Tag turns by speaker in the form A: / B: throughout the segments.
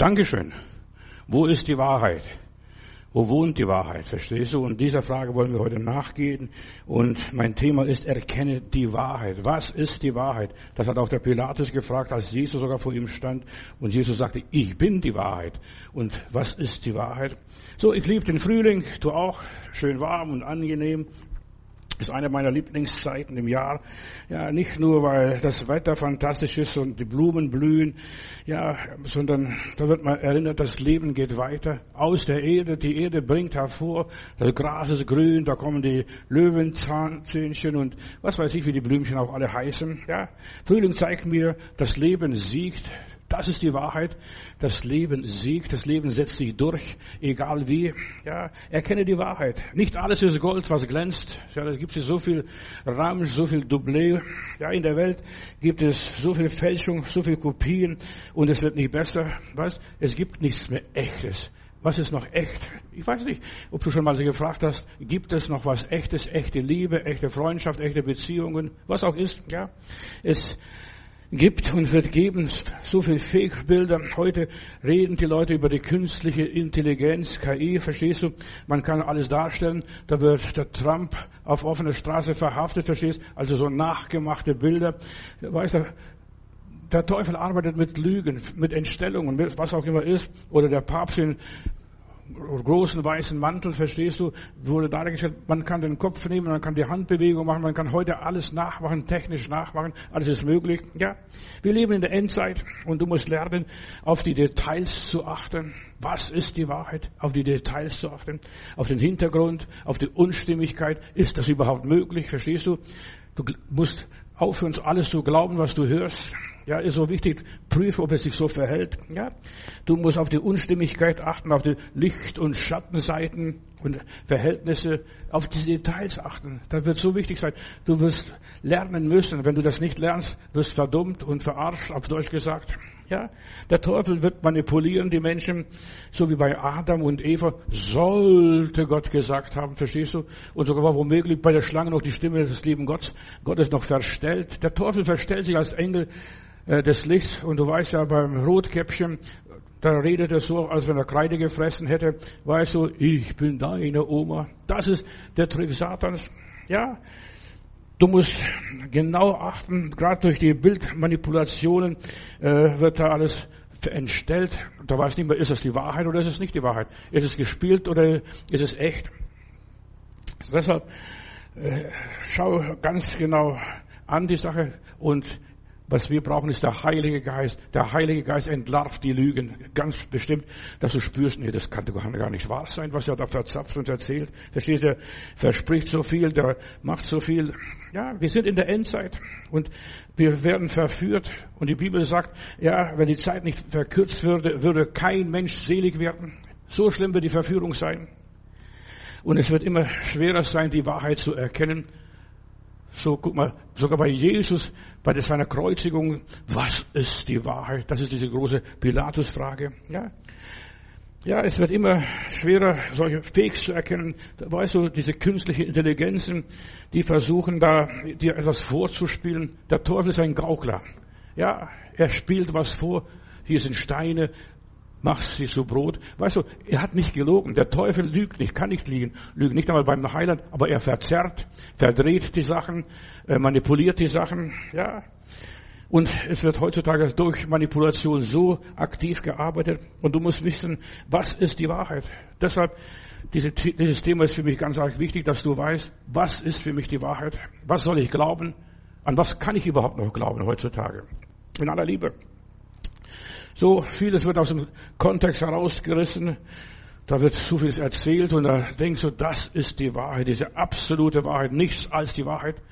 A: Dankeschön. Wo ist die Wahrheit? Wo wohnt die Wahrheit? Verstehst du? Und dieser Frage wollen wir heute nachgehen. Und mein Thema ist, erkenne die Wahrheit. Was ist die Wahrheit? Das hat auch der Pilatus gefragt, als Jesus sogar vor ihm stand. Und Jesus sagte, ich bin die Wahrheit. Und was ist die Wahrheit? So, ich liebe den Frühling, du auch. Schön warm und angenehm ist eine meiner Lieblingszeiten im Jahr. Ja, nicht nur, weil das Wetter fantastisch ist und die Blumen blühen, ja, sondern da wird man erinnert, das Leben geht weiter. Aus der Erde, die Erde bringt hervor, das Gras ist grün, da kommen die Löwenzähnchen und was weiß ich, wie die Blümchen auch alle heißen, ja. Frühling zeigt mir, das Leben siegt, das ist die Wahrheit. Das Leben siegt, das Leben setzt sich durch, egal wie. Ja, erkenne die Wahrheit. Nicht alles ist Gold, was glänzt. Ja, es gibt so viel Ramsch, so viel Doublé. Ja, in der Welt gibt es so viel Fälschung, so viel Kopien und es wird nicht besser. Was? Es gibt nichts mehr Echtes. Was ist noch echt? Ich weiß nicht, ob du schon mal gefragt hast, gibt es noch was Echtes, echte Liebe, echte Freundschaft, echte Beziehungen, was auch ist, ja? Es, gibt und wird geben. So viel Fake-Bilder. Heute reden die Leute über die künstliche Intelligenz, KI, verstehst du? Man kann alles darstellen. Da wird der Trump auf offener Straße verhaftet, verstehst du? Also so nachgemachte Bilder. Weißt du, der Teufel arbeitet mit Lügen, mit Entstellungen, was auch immer ist. Oder der Papst in großen weißen Mantel, verstehst du, wurde dargestellt, man kann den Kopf nehmen, man kann die Handbewegung machen, man kann heute alles nachmachen, technisch nachmachen, alles ist möglich, ja. Wir leben in der Endzeit und du musst lernen, auf die Details zu achten. Was ist die Wahrheit? Auf die Details zu achten, auf den Hintergrund, auf die Unstimmigkeit. Ist das überhaupt möglich? Verstehst du? Du musst aufhören, alles zu glauben, was du hörst. Ja, ist so wichtig. Prüfe, ob es sich so verhält. Ja, du musst auf die Unstimmigkeit achten, auf die Licht- und Schattenseiten und Verhältnisse, auf die Details achten. Das wird so wichtig sein. Du wirst lernen müssen. Wenn du das nicht lernst, wirst verdummt und verarscht, auf Deutsch gesagt. Ja, der Teufel wird manipulieren, die Menschen, so wie bei Adam und Eva, sollte Gott gesagt haben, verstehst du? Und sogar war womöglich bei der Schlange noch die Stimme des lieben Gottes. Gott ist noch verstellt. Der Teufel verstellt sich als Engel des Lichts. Und du weißt ja, beim Rotkäppchen, da redet er so, als wenn er Kreide gefressen hätte. Weißt du, ich bin deine Oma. Das ist der Trick Satans. Ja. Du musst genau achten, gerade durch die Bildmanipulationen äh, wird da alles entstellt. Da weiß nicht mehr, ist es die Wahrheit oder ist es nicht die Wahrheit? Ist es gespielt oder ist es echt? Deshalb äh, schau ganz genau an die Sache und was wir brauchen, ist der Heilige Geist. Der Heilige Geist entlarvt die Lügen ganz bestimmt, dass du spürst, nee, das kann gar nicht wahr sein, was er da verzapft und erzählt. Verstehst du, verspricht so viel, der macht so viel. Ja, wir sind in der Endzeit und wir werden verführt. Und die Bibel sagt, ja, wenn die Zeit nicht verkürzt würde, würde kein Mensch selig werden. So schlimm wird die Verführung sein. Und es wird immer schwerer sein, die Wahrheit zu erkennen. So, guck mal, sogar bei Jesus, bei seiner Kreuzigung, was ist die Wahrheit? Das ist diese große Pilatus-Frage. Ja. Ja, es wird immer schwerer, solche Fakes zu erkennen. Weißt du, diese künstlichen Intelligenzen, die versuchen da, dir etwas vorzuspielen. Der Teufel ist ein Gaukler. Ja, er spielt was vor. Hier sind Steine, mach sie zu Brot. Weißt du, er hat nicht gelogen. Der Teufel lügt nicht, kann nicht liegen. Lügt nicht einmal beim Heiland, aber er verzerrt, verdreht die Sachen, manipuliert die Sachen, ja. Und es wird heutzutage durch Manipulation so aktiv gearbeitet. Und du musst wissen, was ist die Wahrheit. Deshalb, diese, dieses Thema ist für mich ganz arg wichtig, dass du weißt, was ist für mich die Wahrheit? Was soll ich glauben? An was kann ich überhaupt noch glauben heutzutage? In aller Liebe. So vieles wird aus dem Kontext herausgerissen. Da wird so vieles erzählt und da denkst du, das ist die Wahrheit, diese absolute Wahrheit, nichts als die Wahrheit.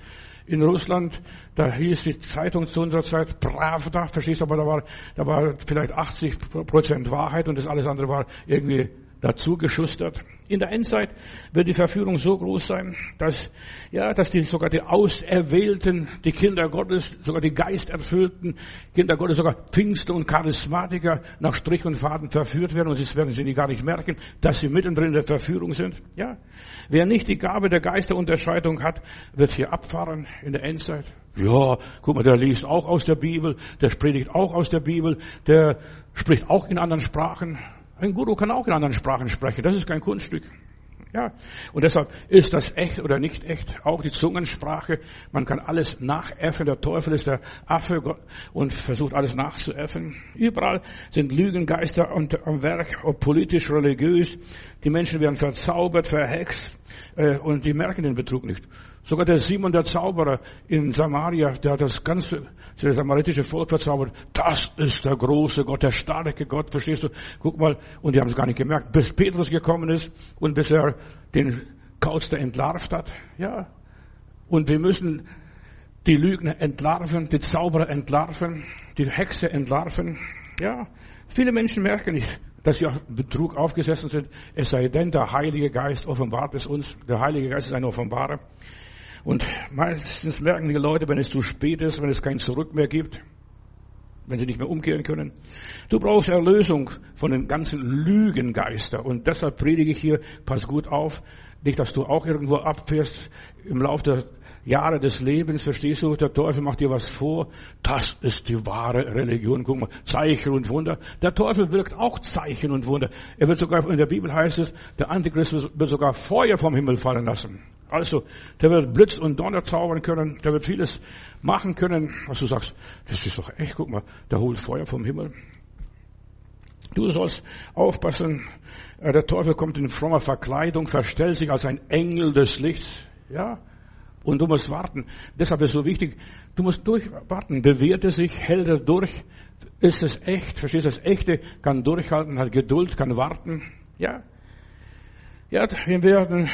A: In Russland, da hieß die Zeitung zu unserer Zeit Pravda, verstehst du, aber da war, da war vielleicht 80 Prozent Wahrheit und das alles andere war irgendwie dazu geschustert. In der Endzeit wird die Verführung so groß sein, dass, ja, dass die, sogar die Auserwählten, die Kinder Gottes, sogar die geisterfüllten Kinder Gottes, sogar Pfingster und Charismatiker nach Strich und Faden verführt werden und sie werden sie gar nicht merken, dass sie mittendrin in der Verführung sind. Ja. Wer nicht die Gabe der Geisterunterscheidung hat, wird hier abfahren in der Endzeit. Ja, guck mal, der liest auch aus der Bibel, der predigt auch aus der Bibel, der spricht auch in anderen Sprachen. Ein Guru kann auch in anderen Sprachen sprechen. Das ist kein Kunststück. Ja. Und deshalb ist das echt oder nicht echt. Auch die Zungensprache. Man kann alles nachäffen. Der Teufel ist der Affe und versucht alles nachzuäffen. Überall sind Lügengeister am Werk, ob politisch, religiös. Die Menschen werden verzaubert, verhext, äh, und die merken den Betrug nicht. Sogar der Simon der Zauberer in Samaria, der hat das ganze das samaritische Volk verzaubert. Das ist der große Gott, der starke Gott, verstehst du? Guck mal, und die haben es gar nicht gemerkt, bis Petrus gekommen ist und bis er den Kauz entlarvt hat. Ja. Und wir müssen die Lügner entlarven, die Zauberer entlarven, die Hexe entlarven. Ja. Viele Menschen merken nicht, dass sie auf Betrug aufgesessen sind, es sei denn, der Heilige Geist offenbart es uns. Der Heilige Geist ist ein Offenbarer. Und meistens merken die Leute, wenn es zu spät ist, wenn es kein Zurück mehr gibt, wenn sie nicht mehr umkehren können. Du brauchst Erlösung von den ganzen Lügengeister. Und deshalb predige ich hier, pass gut auf, nicht, dass du auch irgendwo abfährst im Laufe der Jahre des Lebens, verstehst du? Der Teufel macht dir was vor. Das ist die wahre Religion. Guck mal, Zeichen und Wunder. Der Teufel wirkt auch Zeichen und Wunder. Er wird sogar, in der Bibel heißt es, der Antichrist wird sogar Feuer vom Himmel fallen lassen. Also, der wird Blitz und Donner zaubern können, der wird vieles machen können, was du sagst, das ist doch echt, guck mal, der holt Feuer vom Himmel. Du sollst aufpassen, äh, der Teufel kommt in frommer Verkleidung, verstellt sich als ein Engel des Lichts, ja, und du musst warten. Deshalb ist es so wichtig, du musst durchwarten, bewährt er sich, hält er durch, ist es echt, verstehst du, das Echte kann durchhalten, hat Geduld, kann warten, ja. Ja, wir werden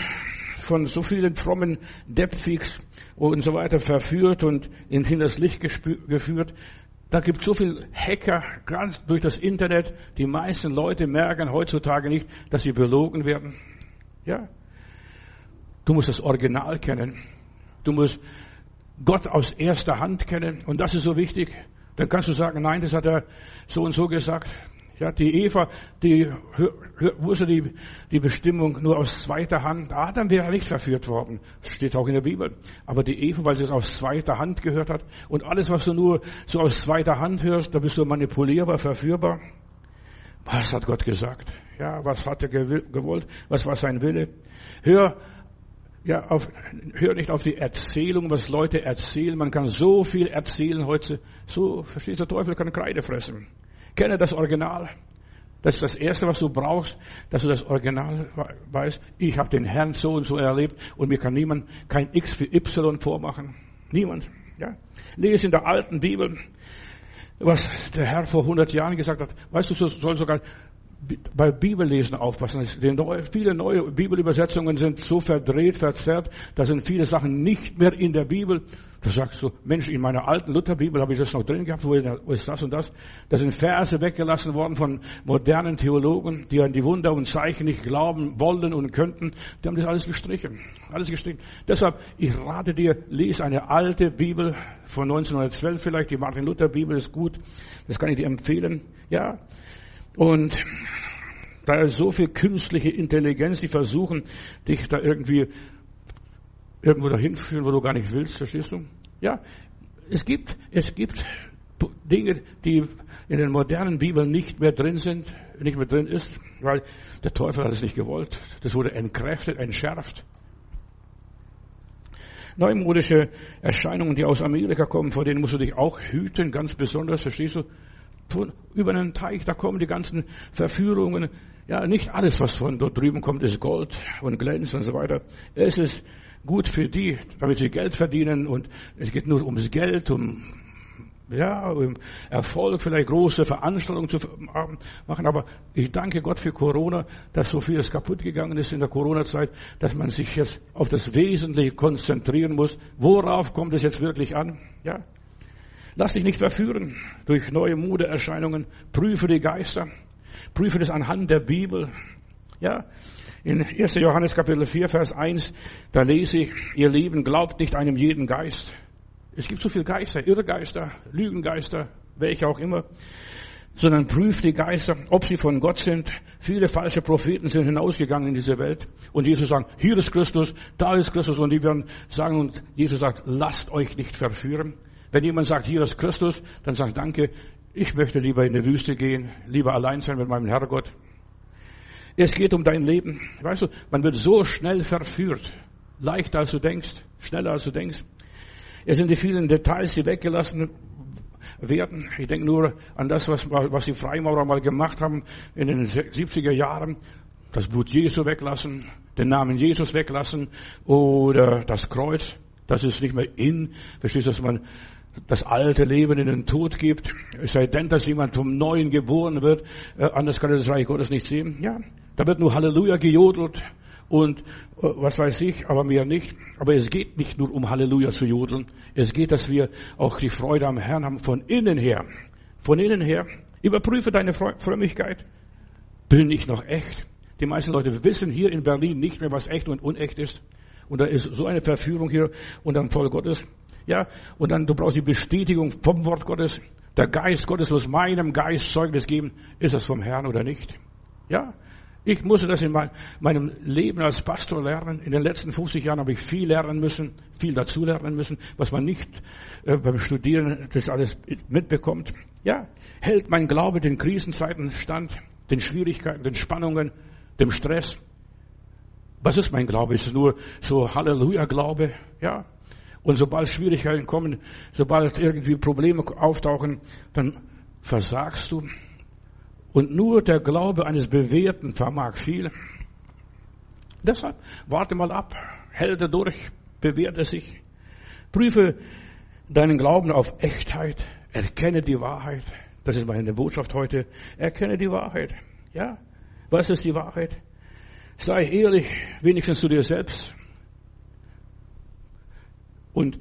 A: von so vielen frommen Deppfix und so weiter verführt und in hinters Licht geführt. Da gibt es so viel Hacker ganz durch das Internet. Die meisten Leute merken heutzutage nicht, dass sie belogen werden. Ja? Du musst das Original kennen. Du musst Gott aus erster Hand kennen. Und das ist so wichtig. Dann kannst du sagen, nein, das hat er so und so gesagt. Ja, die Eva, die wusste die, die Bestimmung nur aus zweiter Hand. Adam wäre nicht verführt worden. Das steht auch in der Bibel. Aber die Eva, weil sie es aus zweiter Hand gehört hat. Und alles, was du nur so aus zweiter Hand hörst, da bist du manipulierbar, verführbar. Was hat Gott gesagt? Ja, was hat er gewollt? Was war sein Wille? Hör, ja, auf, hör nicht auf die Erzählung, was Leute erzählen. Man kann so viel erzählen heute. So, verstehst du, der Teufel kann Kreide fressen. Kenne das Original. Das ist das Erste, was du brauchst, dass du das Original weißt. Ich habe den Herrn so und so erlebt und mir kann niemand kein X für Y vormachen. Niemand. Ja? Lese in der alten Bibel, was der Herr vor 100 Jahren gesagt hat. Weißt du, soll sogar bei Bibellesen aufpassen. Viele neue Bibelübersetzungen sind so verdreht, verzerrt, da sind viele Sachen nicht mehr in der Bibel. Da sagst du, Mensch, in meiner alten Lutherbibel habe ich das noch drin gehabt, wo ist das und das? Da sind Verse weggelassen worden von modernen Theologen, die an die Wunder und Zeichen nicht glauben wollen und könnten. Die haben das alles gestrichen. Alles gestrichen. Deshalb, ich rate dir, lese eine alte Bibel von 1912 vielleicht, die Martin Luther Bibel ist gut. Das kann ich dir empfehlen. Ja. Und da ist so viel künstliche Intelligenz, die versuchen, dich da irgendwie irgendwo dahin führen, wo du gar nicht willst, verstehst du? Ja, es gibt, es gibt Dinge, die in den modernen Bibeln nicht mehr drin sind, nicht mehr drin ist, weil der Teufel hat es nicht gewollt. Das wurde entkräftet, entschärft. Neumodische Erscheinungen, die aus Amerika kommen, vor denen musst du dich auch hüten, ganz besonders, verstehst du? Von, über einen Teich, da kommen die ganzen Verführungen. Ja, nicht alles, was von dort drüben kommt, ist Gold und glänzt und so weiter. Es ist gut für die, damit sie Geld verdienen und es geht nur ums Geld, um ja, um Erfolg, vielleicht große Veranstaltungen zu machen. Aber ich danke Gott für Corona, dass so vieles kaputt gegangen ist in der Corona-Zeit, dass man sich jetzt auf das Wesentliche konzentrieren muss. Worauf kommt es jetzt wirklich an? Ja. Lass dich nicht verführen durch neue Modeerscheinungen. Prüfe die Geister. Prüfe das anhand der Bibel. Ja. In 1. Johannes Kapitel 4, Vers 1, da lese ich, ihr Lieben, glaubt nicht einem jeden Geist. Es gibt so viele Geister, Irrgeister, Lügengeister, welche auch immer sondern prüft die Geister, ob sie von Gott sind. Viele falsche Propheten sind hinausgegangen in diese Welt und Jesus sagt, hier ist Christus, da ist Christus und die werden sagen und Jesus sagt, lasst euch nicht verführen. Wenn jemand sagt, hier ist Christus, dann sagt danke, ich möchte lieber in die Wüste gehen, lieber allein sein mit meinem Herrgott. Es geht um dein Leben. Weißt du, man wird so schnell verführt. Leichter als du denkst, schneller als du denkst. Es sind die vielen Details, die weggelassen werden. Ich denke nur an das, was, was die Freimaurer mal gemacht haben in den 70er Jahren. Das Blut Jesu weglassen, den Namen Jesus weglassen oder das Kreuz. Das ist nicht mehr in. Verstehst du, dass man das alte Leben in den Tod gibt? Es sei denn, dass jemand vom Neuen geboren wird. Äh, anders kann er das Reich Gottes nicht sehen. Ja, da wird nur Halleluja gejodelt und äh, was weiß ich, aber mehr nicht. Aber es geht nicht nur um Halleluja zu jodeln. Es geht, dass wir auch die Freude am Herrn haben von innen her. Von innen her. Überprüfe deine Frömmigkeit. Bin ich noch echt? Die meisten Leute wissen hier in Berlin nicht mehr, was echt und unecht ist. Und da ist so eine Verführung hier und dann voll Gottes. Ja, und dann du brauchst die Bestätigung vom Wort Gottes. Der Geist Gottes muss meinem Geist Zeugnis geben, ist das vom Herrn oder nicht. Ja, ich musste das in meinem Leben als Pastor lernen. In den letzten 50 Jahren habe ich viel lernen müssen, viel dazu lernen müssen, was man nicht äh, beim Studieren das alles mitbekommt. Ja, hält mein Glaube den Krisenzeiten stand, den Schwierigkeiten, den Spannungen, dem Stress. Was ist mein Glaube? Ist es nur so Halleluja-Glaube? Ja. Und sobald Schwierigkeiten kommen, sobald irgendwie Probleme auftauchen, dann versagst du, und nur der Glaube eines Bewährten vermag viel. Deshalb warte mal ab, hält er durch, bewährt er sich. Prüfe deinen Glauben auf Echtheit, erkenne die Wahrheit. Das ist meine Botschaft heute. Erkenne die Wahrheit. Ja? Was ist die Wahrheit? Sei ehrlich, wenigstens zu dir selbst. Und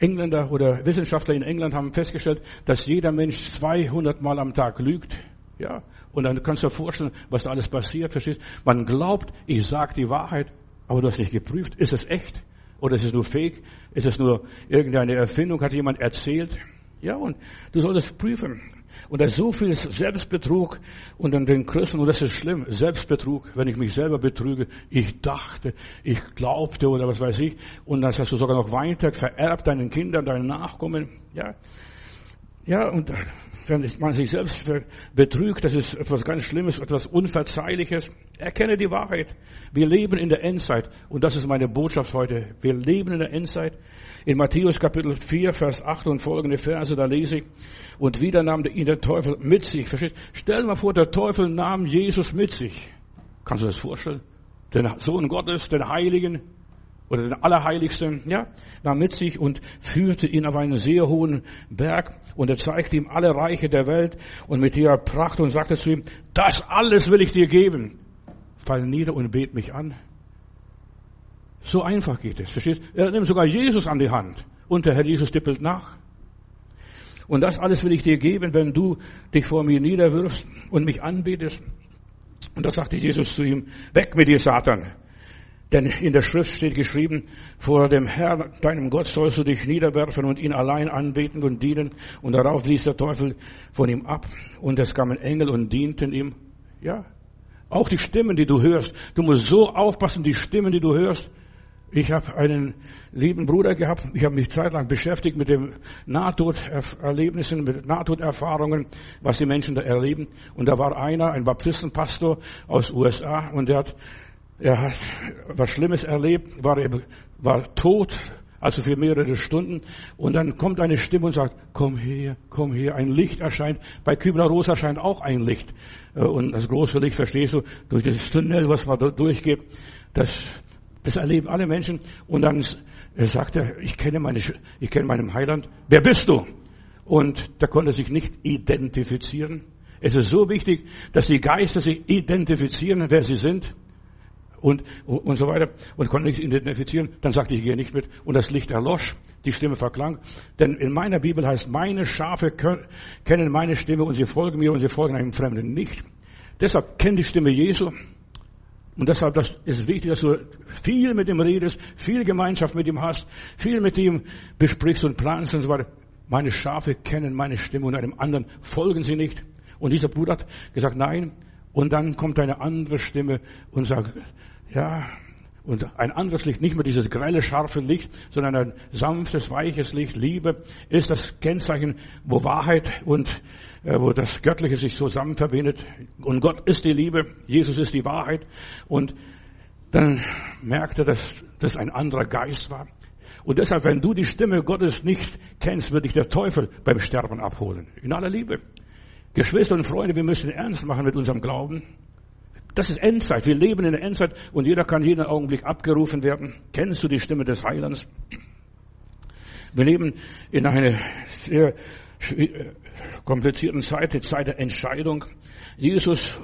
A: Engländer oder Wissenschaftler in England haben festgestellt, dass jeder Mensch 200 Mal am Tag lügt. Ja, und dann kannst du dir vorstellen, was da alles passiert, verstehst? Man glaubt, ich sage die Wahrheit, aber du hast nicht geprüft, ist es echt? Oder ist es nur fake? Ist es nur irgendeine Erfindung? Hat jemand erzählt? Ja, und du solltest prüfen. Und da ist so viel Selbstbetrug dann den Christen, und das ist schlimm, Selbstbetrug, wenn ich mich selber betrüge, ich dachte, ich glaubte oder was weiß ich, und dann hast du sogar noch weiter vererbt deinen Kindern, deinen Nachkommen, ja. Ja, und wenn man sich selbst betrügt, das ist etwas ganz Schlimmes, etwas Unverzeihliches. Erkenne die Wahrheit. Wir leben in der Endzeit. Und das ist meine Botschaft heute. Wir leben in der Endzeit. In Matthäus Kapitel 4, Vers 8 und folgende Verse, da lese ich, und wieder nahm ihn der Teufel mit sich. Verstehst? Stell dir mal vor, der Teufel nahm Jesus mit sich. Kannst du das vorstellen? Den Sohn Gottes, den Heiligen, oder den Allerheiligsten, ja, nahm mit sich und führte ihn auf einen sehr hohen Berg und er zeigte ihm alle Reiche der Welt und mit ihrer Pracht und sagte zu ihm, das alles will ich dir geben. Fall nieder und bet mich an. So einfach geht es, verstehst? Er nimmt sogar Jesus an die Hand und der Herr Jesus dippelt nach. Und das alles will ich dir geben, wenn du dich vor mir niederwirfst und mich anbetest. Und da sagte Jesus zu ihm, weg mit dir, Satan. Denn in der Schrift steht geschrieben, vor dem Herrn, deinem Gott, sollst du dich niederwerfen und ihn allein anbeten und dienen. Und darauf ließ der Teufel von ihm ab. Und es kamen Engel und dienten ihm. Ja. Auch die Stimmen, die du hörst. Du musst so aufpassen, die Stimmen, die du hörst. Ich habe einen lieben Bruder gehabt. Ich habe mich zeitlang beschäftigt mit den Nahtoderlebnissen, mit Nahtoderfahrungen, was die Menschen da erleben. Und da war einer, ein Baptistenpastor aus USA, und der hat er hat was Schlimmes erlebt, war, war tot, also für mehrere Stunden. Und dann kommt eine Stimme und sagt, komm her, komm her, ein Licht erscheint. Bei Kübler-Ross erscheint auch ein Licht. Äh, und das große Licht, verstehst du, durch das Tunnel, was man da durchgeht, das, das erleben alle Menschen. Und dann sagt er, ich kenne meine, ich kenne meinen Heiland. Wer bist du? Und der konnte sich nicht identifizieren. Es ist so wichtig, dass die Geister sich identifizieren, wer sie sind und, und so weiter und konnte nichts identifizieren. Dann sagte ich, ich gehe nicht mit und das Licht erlosch, die Stimme verklang. Denn in meiner Bibel heißt, meine Schafe kennen meine Stimme und sie folgen mir und sie folgen einem Fremden nicht. Deshalb kenn die Stimme Jesu. Und deshalb das ist wichtig, dass du viel mit ihm redest, viel Gemeinschaft mit ihm hast, viel mit ihm besprichst und planst und so weiter. Meine Schafe kennen meine Stimme und einem anderen folgen sie nicht. Und dieser Bruder hat gesagt, nein. Und dann kommt eine andere Stimme und sagt, ja, und ein anderes Licht, nicht mehr dieses grelle, scharfe Licht, sondern ein sanftes, weiches Licht, Liebe, ist das Kennzeichen, wo Wahrheit und äh, wo das Göttliche sich zusammen verbindet. Und Gott ist die Liebe, Jesus ist die Wahrheit. Und dann merkte er, dass das ein anderer Geist war. Und deshalb, wenn du die Stimme Gottes nicht kennst, wird dich der Teufel beim Sterben abholen. In aller Liebe. Geschwister und Freunde, wir müssen ernst machen mit unserem Glauben. Das ist Endzeit. Wir leben in der Endzeit und jeder kann jeden Augenblick abgerufen werden. Kennst du die Stimme des Heilands? Wir leben in einer sehr komplizierten Zeit, die Zeit der Entscheidung. Jesus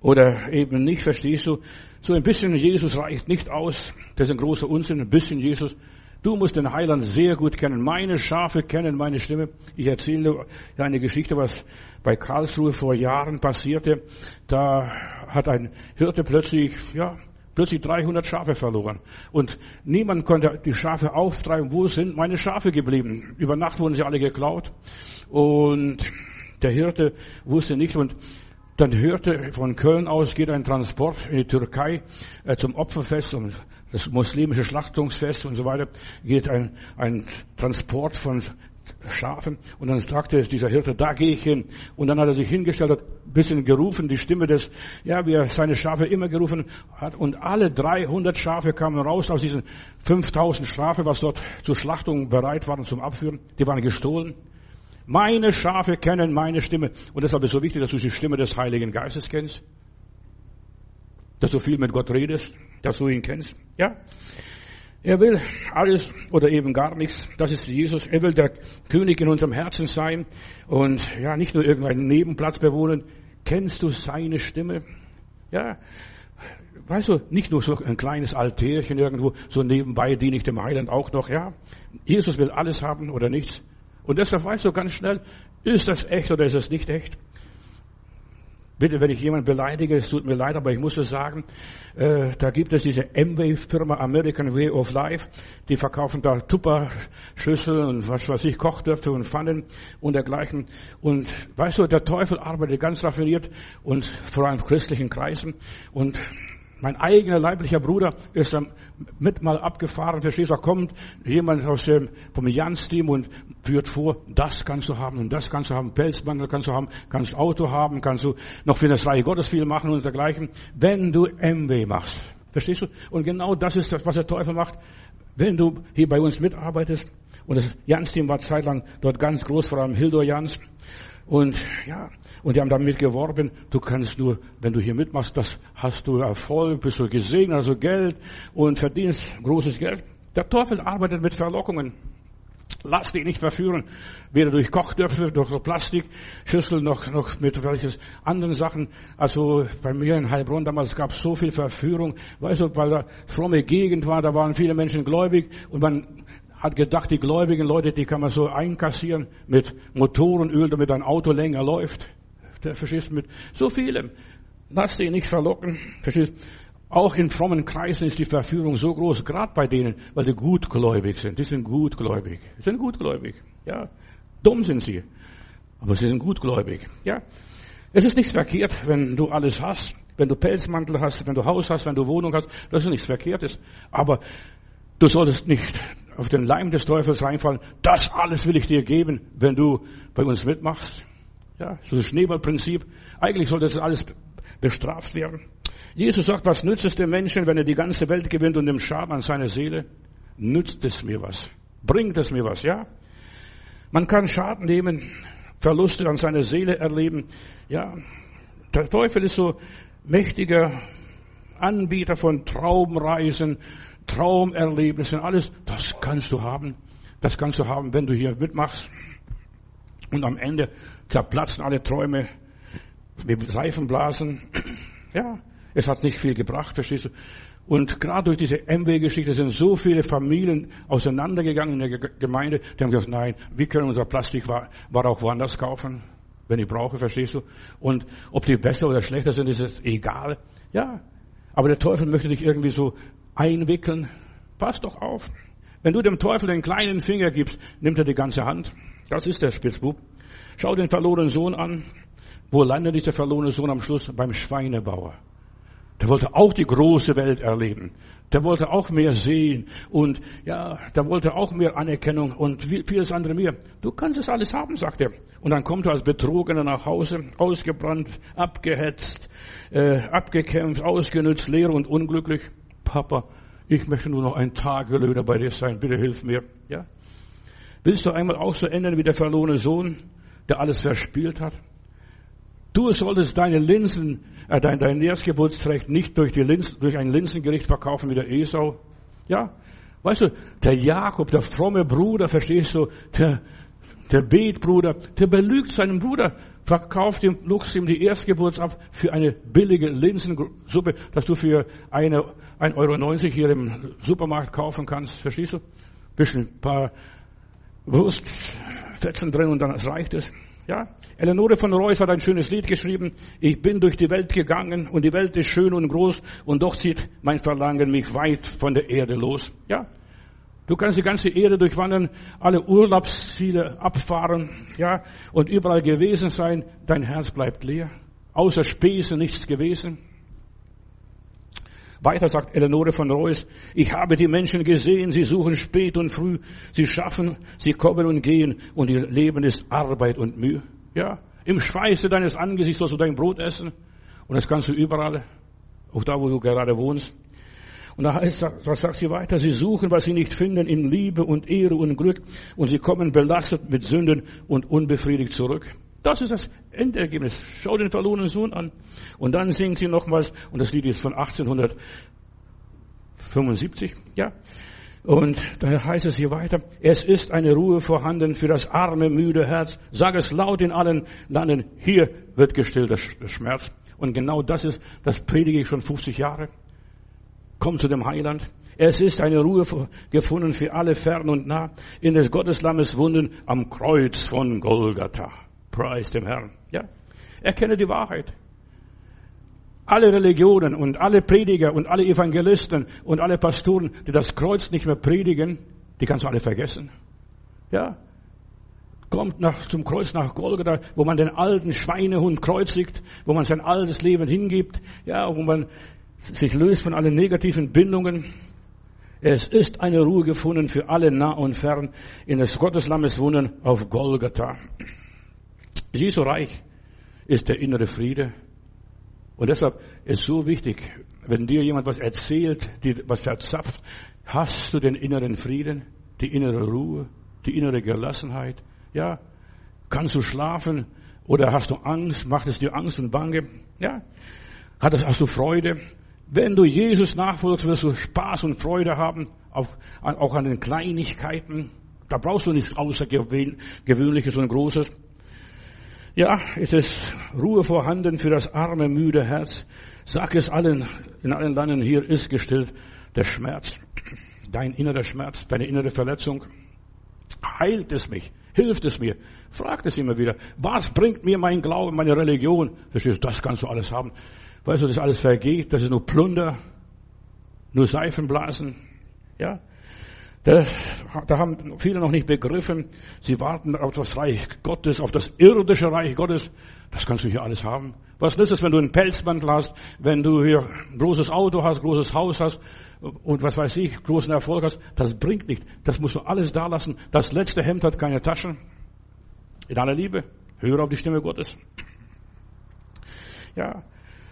A: oder eben nicht, verstehst du? So ein bisschen Jesus reicht nicht aus. Das ist ein großer Unsinn, ein bisschen Jesus. Du musst den Heiland sehr gut kennen. Meine Schafe kennen meine Stimme. Ich erzähle eine Geschichte, was bei Karlsruhe vor Jahren passierte. Da hat ein Hirte plötzlich, ja, plötzlich 300 Schafe verloren. Und niemand konnte die Schafe auftreiben. Wo sind meine Schafe geblieben? Über Nacht wurden sie alle geklaut. Und der Hirte wusste nicht und dann hörte von Köln aus geht ein Transport in die Türkei äh, zum Opferfest und das muslimische Schlachtungsfest und so weiter, geht ein, ein Transport von Schafen. Und dann sagte dieser Hirte, da gehe ich hin. Und dann hat er sich hingestellt, hat ein bisschen gerufen, die Stimme des, ja, wie er seine Schafe immer gerufen hat. Und alle 300 Schafe kamen raus aus diesen 5000 Schafe, was dort zur Schlachtung bereit waren zum Abführen. Die waren gestohlen. Meine Schafe kennen meine Stimme. Und deshalb ist es so wichtig, dass du die Stimme des Heiligen Geistes kennst. Dass du viel mit Gott redest dass du ihn kennst. Ja? Er will alles oder eben gar nichts. Das ist Jesus. Er will der König in unserem Herzen sein und ja, nicht nur irgendeinen Nebenplatz bewohnen. Kennst du seine Stimme? Ja. Weißt du, nicht nur so ein kleines Altärchen irgendwo, so nebenbei diene ich dem Heiland auch noch, ja. Jesus will alles haben oder nichts. Und deshalb weißt du ganz schnell, ist das echt oder ist es nicht echt? Bitte, wenn ich jemanden beleidige, es tut mir leid, aber ich muss es sagen, äh, da gibt es diese M-Way-Firma American Way of Life, die verkaufen da Tupper-Schüsseln und was weiß ich, Kochtöpfe und Pfannen und dergleichen. Und weißt du, der Teufel arbeitet ganz raffiniert und vor allem christlichen Kreisen und mein eigener leiblicher Bruder ist dann mit mal abgefahren, verstehst du, da kommt jemand aus dem, vom Jans-Team und führt vor, das kannst du haben und das kannst du haben, Pelzmangel kannst du haben, kannst Auto haben, kannst du noch für das Reich Gottes viel machen und dergleichen, wenn du MW machst. Verstehst du? Und genau das ist das, was der Teufel macht. Wenn du hier bei uns mitarbeitest, und das Jans-Team war zeitlang dort ganz groß, vor allem Hildor Jans, und ja, und die haben damit geworben, du kannst nur, wenn du hier mitmachst, das hast du Erfolg, bist du gesegnet, also Geld und verdienst großes Geld. Der Teufel arbeitet mit Verlockungen. Lass dich nicht verführen, weder durch Kochtöpfe, durch Plastikschüsseln, noch, noch mit welches anderen Sachen. Also bei mir in Heilbronn damals gab es so viel Verführung, weißt du, weil da fromme Gegend war, da waren viele Menschen gläubig und man hat gedacht, die gläubigen Leute, die kann man so einkassieren mit Motorenöl, damit ein Auto länger läuft. Verstehst du, mit so vielem. Lass dich nicht verlocken. Verstehst Auch in frommen Kreisen ist die Verführung so groß, gerade bei denen, weil die gutgläubig sind. Die sind gutgläubig. Die sind gutgläubig. Ja. Dumm sind sie. Aber sie sind gutgläubig. Ja. Es ist nichts verkehrt, wenn du alles hast. Wenn du Pelzmantel hast, wenn du Haus hast, wenn du Wohnung hast. Das ist nichts Verkehrtes. Aber du solltest nicht auf den Leim des Teufels reinfallen. Das alles will ich dir geben, wenn du bei uns mitmachst. Ja, so das Schneeballprinzip. Eigentlich sollte das alles bestraft werden. Jesus sagt, was nützt es dem Menschen, wenn er die ganze Welt gewinnt und dem Schaden an seiner Seele? Nützt es mir was? Bringt es mir was? Ja? Man kann Schaden nehmen, Verluste an seiner Seele erleben. Ja, der Teufel ist so mächtiger Anbieter von Traumreisen, Traumerlebnissen, alles. Das kannst du haben. Das kannst du haben, wenn du hier mitmachst. Und am Ende zerplatzen alle Träume mit Seifenblasen. Ja, es hat nicht viel gebracht, verstehst du? Und gerade durch diese MW-Geschichte sind so viele Familien auseinandergegangen in der Gemeinde, die haben gesagt, nein, wir können unser Plastik war, auch woanders kaufen, wenn ich brauche, verstehst du? Und ob die besser oder schlechter sind, ist es egal. Ja, Aber der Teufel möchte dich irgendwie so einwickeln. Pass doch auf. Wenn du dem Teufel den kleinen Finger gibst, nimmt er die ganze Hand. Das ist der Spitzbub. Schau den verlorenen Sohn an. Wo landet dieser verlorene Sohn am Schluss? Beim Schweinebauer. Der wollte auch die große Welt erleben. Der wollte auch mehr sehen und ja, der wollte auch mehr Anerkennung und vieles andere mehr. Du kannst es alles haben, sagt er. Und dann kommt er als Betrogener nach Hause, ausgebrannt, abgehetzt, äh, abgekämpft, ausgenützt, leer und unglücklich. Papa, ich möchte nur noch ein Tagelöhner bei dir sein. Bitte hilf mir. Ja? Willst du einmal auch so enden wie der verlorene Sohn, der alles verspielt hat? Du solltest deine Linsen, äh, dein, dein Erstgeburtsrecht nicht durch, die Linsen, durch ein Linsengericht verkaufen wie der Esau. Ja? Weißt du, der Jakob, der fromme Bruder, verstehst du, der, der Betbruder, der belügt seinen Bruder, verkauft ihm, luchst ihm die Erstgeburt ab für eine billige Linsensuppe, dass du für eine, 1,90 Euro hier im Supermarkt kaufen kannst. Verstehst du? Bisschen ein paar Wurstfetzen drin und dann reicht es. Ja? Eleonore von Reuss hat ein schönes Lied geschrieben. Ich bin durch die Welt gegangen und die Welt ist schön und groß und doch zieht mein Verlangen mich weit von der Erde los. Ja? Du kannst die ganze Erde durchwandern, alle Urlaubsziele abfahren, ja, und überall gewesen sein. Dein Herz bleibt leer. Außer Späße nichts gewesen. Weiter sagt Eleonore von Reuss, ich habe die Menschen gesehen, sie suchen spät und früh, sie schaffen, sie kommen und gehen und ihr Leben ist Arbeit und Mühe. Ja, im Schweiße deines Angesichts sollst du dein Brot essen und das kannst du überall, auch da, wo du gerade wohnst. Und da heißt, was sagt sie weiter? Sie suchen, was sie nicht finden, in Liebe und Ehre und Glück und sie kommen belastet mit Sünden und unbefriedigt zurück. Das ist das Endergebnis. Schau den verlorenen Sohn an. Und dann singen sie nochmals, und das Lied ist von 1875, ja. Und da heißt es hier weiter, es ist eine Ruhe vorhanden für das arme, müde Herz. Sag es laut in allen Landen, hier wird gestillt der Schmerz. Und genau das ist, das predige ich schon 50 Jahre. Komm zu dem Heiland. Es ist eine Ruhe gefunden für alle fern und nah in des Gotteslammes Wunden am Kreuz von Golgatha. Preis dem Herrn. Ja. Erkenne die Wahrheit. Alle Religionen und alle Prediger und alle Evangelisten und alle Pastoren, die das Kreuz nicht mehr predigen, die kannst du alle vergessen. Ja. Kommt nach, zum Kreuz nach Golgatha, wo man den alten Schweinehund kreuzigt, wo man sein altes Leben hingibt, ja, wo man sich löst von allen negativen Bindungen. Es ist eine Ruhe gefunden für alle nah und fern in des Gotteslammes Wunden auf Golgatha. Jesu Reich ist der innere Friede. Und deshalb ist so wichtig, wenn dir jemand was erzählt, was verzapft, hast du den inneren Frieden, die innere Ruhe, die innere Gelassenheit? Ja? Kannst du schlafen oder hast du Angst? Macht es dir Angst und Bange? Ja? Hast du Freude? Wenn du Jesus nachfolgst, wirst du Spaß und Freude haben, auch an den Kleinigkeiten. Da brauchst du nichts Außergewöhnliches und Großes. Ja, es ist Ruhe vorhanden für das arme, müde Herz. Sag es allen, in allen Landen, hier ist gestillt der Schmerz. Dein innerer Schmerz, deine innere Verletzung. Heilt es mich? Hilft es mir? Fragt es immer wieder. Was bringt mir mein Glaube, meine Religion? Verstehst du, das kannst du alles haben. Weißt du, das alles vergeht, das ist nur Plunder, nur Seifenblasen. Ja, da, da haben viele noch nicht begriffen. Sie warten auf das Reich Gottes, auf das irdische Reich Gottes. Das kannst du hier alles haben. Was nützt es, wenn du einen Pelzmantel hast, wenn du hier ein großes Auto hast, großes Haus hast und was weiß ich, großen Erfolg hast? Das bringt nicht. Das musst du alles da lassen. Das letzte Hemd hat keine Taschen. In aller Liebe, höre auf die Stimme Gottes. Ja,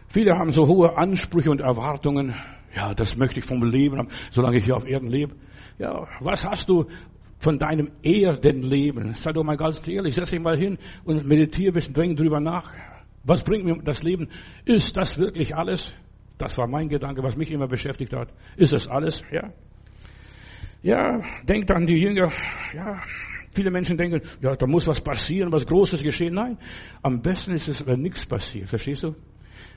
A: viele haben so hohe Ansprüche und Erwartungen. Ja, das möchte ich vom Leben haben, solange ich hier auf Erden lebe. Ja, was hast du von deinem Erdenleben? Sei doch mal ganz ehrlich, setz dich mal hin und meditiere ein bisschen, denk drüber nach. Was bringt mir das Leben? Ist das wirklich alles? Das war mein Gedanke, was mich immer beschäftigt hat. Ist das alles? Ja. Ja, denkt an die Jünger. Ja, viele Menschen denken, ja, da muss was passieren, was Großes geschehen. Nein, am besten ist es, wenn nichts passiert. Verstehst du?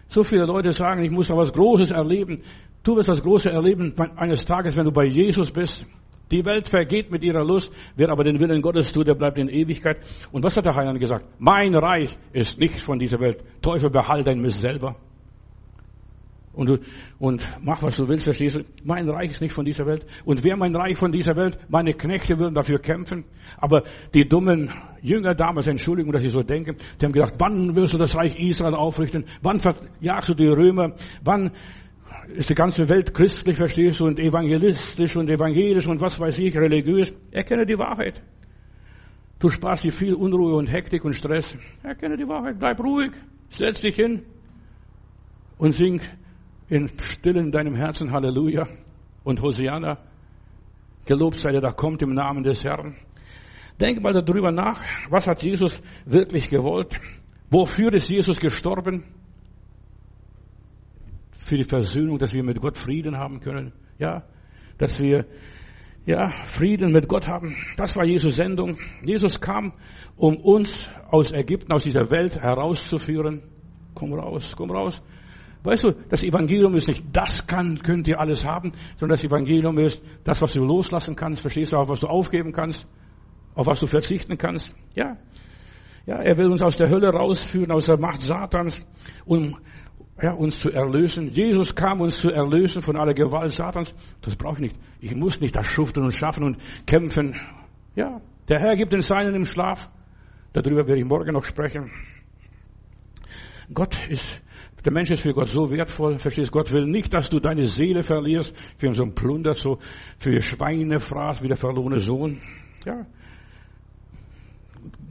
A: So viele Leute sagen, ich muss noch was Großes erleben. Du wirst das große Erleben eines Tages, wenn du bei Jesus bist. Die Welt vergeht mit ihrer Lust, wer aber den Willen Gottes tut, der bleibt in Ewigkeit. Und was hat der Heiland gesagt? Mein Reich ist nicht von dieser Welt. Teufel, behalte dein Mist selber. Und, du, und mach, was du willst, verstehst du? Mein Reich ist nicht von dieser Welt. Und wer mein Reich von dieser Welt? Meine Knechte würden dafür kämpfen. Aber die dummen Jünger damals, Entschuldigung, dass ich so denke, die haben gedacht, wann wirst du das Reich Israel aufrichten? Wann verjagst du die Römer? Wann ist die ganze Welt christlich, verstehst du, und evangelistisch und evangelisch und was weiß ich, religiös? Erkenne die Wahrheit. Du sparst dir viel Unruhe und Hektik und Stress. Erkenne die Wahrheit, bleib ruhig, setz dich hin und sing in Stillen deinem Herzen Halleluja und Hosianna. Gelobt sei der, da kommt im Namen des Herrn. Denk mal darüber nach, was hat Jesus wirklich gewollt? Wofür ist Jesus gestorben? Für die Versöhnung, dass wir mit Gott Frieden haben können. Ja, dass wir ja, Frieden mit Gott haben. Das war Jesus Sendung. Jesus kam, um uns aus Ägypten, aus dieser Welt herauszuführen. Komm raus, komm raus. Weißt du, das Evangelium ist nicht, das kann, könnt ihr alles haben, sondern das Evangelium ist das, was du loslassen kannst, verstehst du, auf was du aufgeben kannst, auf was du verzichten kannst. Ja. Ja, er will uns aus der Hölle rausführen, aus der Macht Satans, um ja, uns zu erlösen. Jesus kam uns zu erlösen von aller Gewalt Satans. Das brauche ich nicht. Ich muss nicht das schuften und schaffen und kämpfen. Ja, der Herr gibt den Seinen im Schlaf. Darüber werde ich morgen noch sprechen. Gott ist der Mensch ist für Gott so wertvoll, verstehst Gott will nicht, dass du deine Seele verlierst, für so ein Plunder, so für Schweine fraß, wie der verlorene Sohn. Ja.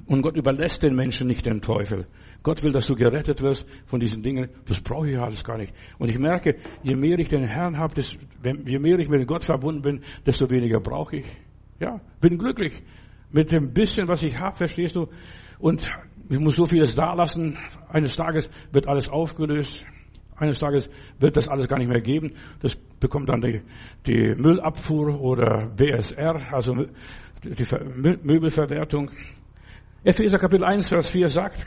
A: Und Gott überlässt den Menschen nicht den Teufel. Gott will, dass du gerettet wirst von diesen Dingen. Das brauche ich alles gar nicht. Und ich merke, je mehr ich den Herrn habe, je mehr ich mit Gott verbunden bin, desto weniger brauche ich. Ja, bin glücklich mit dem bisschen, was ich habe, verstehst du? Und ich muss so vieles da lassen. Eines Tages wird alles aufgelöst. Eines Tages wird das alles gar nicht mehr geben. Das bekommt dann die, die Müllabfuhr oder BSR, also die Möbelverwertung. Epheser Kapitel 1, Vers 4 sagt,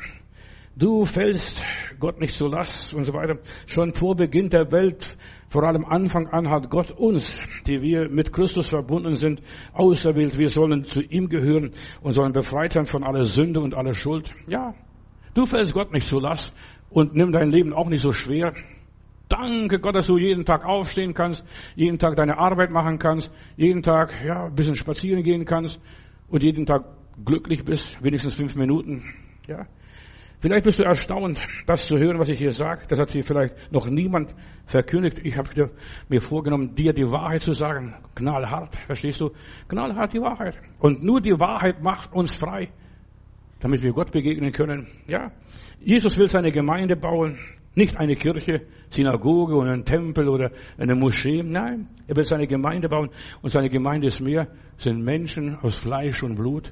A: du fällst Gott nicht zur Last und so weiter. Schon vor Beginn der Welt, vor allem Anfang an, hat Gott uns, die wir mit Christus verbunden sind, auserwählt. Wir sollen zu ihm gehören und sollen befreit sein von aller Sünde und aller Schuld. Ja, du fällst Gott nicht zur Last und nimm dein Leben auch nicht so schwer. Danke Gott, dass du jeden Tag aufstehen kannst, jeden Tag deine Arbeit machen kannst, jeden Tag ja ein bisschen spazieren gehen kannst und jeden Tag glücklich bist, wenigstens fünf Minuten. Ja, Vielleicht bist du erstaunt, das zu hören, was ich hier sage. Das hat hier vielleicht noch niemand verkündigt. Ich habe mir vorgenommen, dir die Wahrheit zu sagen. Knallhart, verstehst du? Knallhart die Wahrheit. Und nur die Wahrheit macht uns frei, damit wir Gott begegnen können. Ja, Jesus will seine Gemeinde bauen, nicht eine Kirche, Synagoge oder einen Tempel oder eine Moschee. Nein, er will seine Gemeinde bauen und seine Gemeinde ist mehr, sind Menschen aus Fleisch und Blut.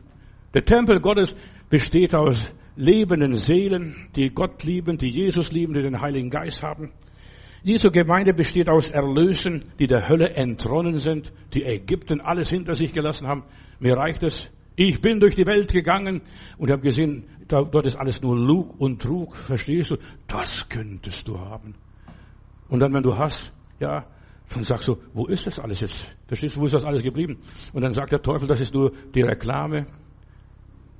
A: Der Tempel Gottes besteht aus lebenden Seelen, die Gott lieben, die Jesus lieben, die den Heiligen Geist haben. Diese Gemeinde besteht aus Erlösen, die der Hölle entronnen sind, die Ägypten alles hinter sich gelassen haben. Mir reicht es. Ich bin durch die Welt gegangen und habe gesehen, dort ist alles nur Lug und Trug. Verstehst du? Das könntest du haben. Und dann, wenn du hast, ja, dann sagst du, wo ist das alles jetzt? Verstehst du, wo ist das alles geblieben? Und dann sagt der Teufel, das ist nur die Reklame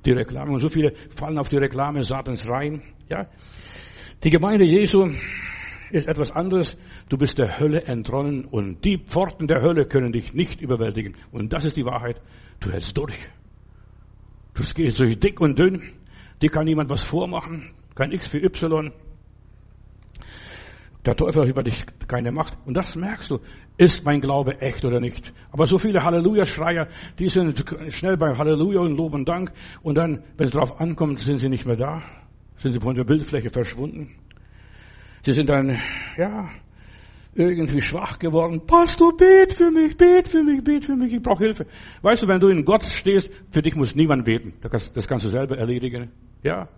A: die Reklame. Und so viele fallen auf die Reklame Satans rein. Ja. Die Gemeinde Jesu ist etwas anderes. Du bist der Hölle entronnen und die Pforten der Hölle können dich nicht überwältigen. Und das ist die Wahrheit. Du hältst durch. Du gehst durch dick und dünn. Dir kann niemand was vormachen. Kein X für Y. Der Teufel hat über dich keine Macht. Und das merkst du. Ist mein Glaube echt oder nicht? Aber so viele Halleluja-Schreier, die sind schnell beim Halleluja und Lob und Dank. Und dann, wenn es darauf ankommt, sind sie nicht mehr da. Sind sie von der Bildfläche verschwunden. Sie sind dann, ja, irgendwie schwach geworden. Pastor, bet für mich, bet für mich, bet für mich, ich brauche Hilfe. Weißt du, wenn du in Gott stehst, für dich muss niemand beten. Das kannst du selber erledigen. Ja,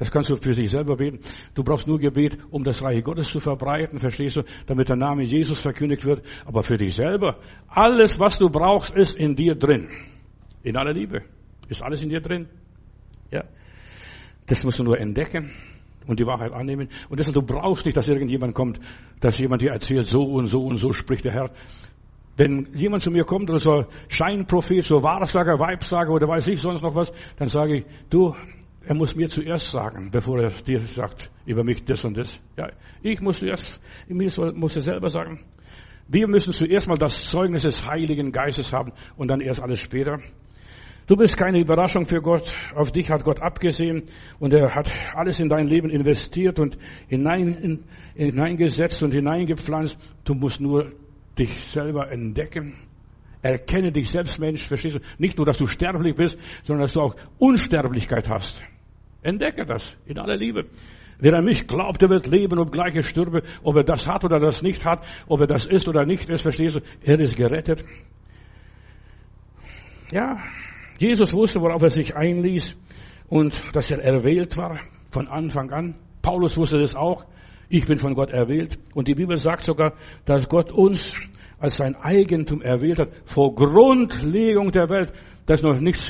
A: das kannst du für dich selber beten. Du brauchst nur Gebet, um das Reich Gottes zu verbreiten, verstehst du, damit der Name Jesus verkündigt wird. Aber für dich selber, alles, was du brauchst, ist in dir drin. In aller Liebe. Ist alles in dir drin. Ja. Das musst du nur entdecken und die Wahrheit annehmen. Und deshalb, du brauchst nicht, dass irgendjemand kommt, dass jemand dir erzählt, so und so und so spricht der Herr. Wenn jemand zu mir kommt oder so Scheinprophet, so Wahrsager, Weibsager oder weiß ich sonst noch was, dann sage ich, du, er muss mir zuerst sagen, bevor er dir sagt über mich das und das. Ja, ich muss zuerst, mir muss er selber sagen. Wir müssen zuerst mal das Zeugnis des Heiligen Geistes haben und dann erst alles später. Du bist keine Überraschung für Gott. Auf dich hat Gott abgesehen und er hat alles in dein Leben investiert und hinein, in, hineingesetzt und hineingepflanzt. Du musst nur dich selber entdecken. Erkenne dich selbst, Mensch, verstehst du? Nicht nur, dass du sterblich bist, sondern dass du auch Unsterblichkeit hast. Entdecke das in aller Liebe. Wer an mich glaubt, der wird leben, obgleich er stürbe. Ob er das hat oder das nicht hat, ob er das ist oder nicht ist, verstehst du? Er ist gerettet. Ja, Jesus wusste, worauf er sich einließ und dass er erwählt war von Anfang an. Paulus wusste das auch. Ich bin von Gott erwählt. Und die Bibel sagt sogar, dass Gott uns als sein Eigentum erwählt hat, vor Grundlegung der Welt. Das ist noch nichts,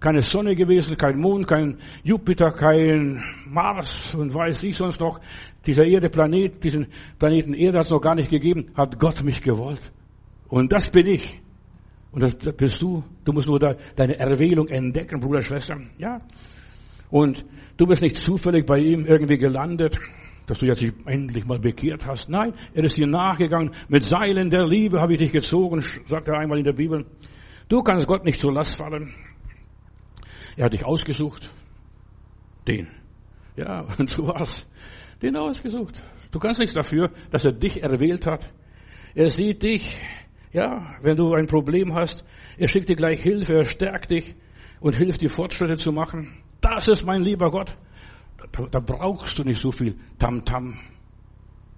A: keine Sonne gewesen, kein Mond, kein Jupiter, kein Mars und weiß ich sonst noch. Dieser Erde Planet, diesen Planeten Erde hat es noch gar nicht gegeben, hat Gott mich gewollt. Und das bin ich. Und das bist du. Du musst nur deine Erwählung entdecken, Bruder, Schwester. Ja. Und du bist nicht zufällig bei ihm irgendwie gelandet, dass du jetzt dich endlich mal bekehrt hast. Nein, er ist dir nachgegangen. Mit Seilen der Liebe habe ich dich gezogen, sagt er einmal in der Bibel. Du kannst Gott nicht zur Last fallen. Er hat dich ausgesucht. Den. Ja, und du hast den ausgesucht. Du kannst nichts dafür, dass er dich erwählt hat. Er sieht dich ja, wenn du ein Problem hast, er schickt dir gleich Hilfe, er stärkt dich und hilft dir Fortschritte zu machen. Das ist mein lieber Gott. Da, da brauchst du nicht so viel Tamtam, -Tam,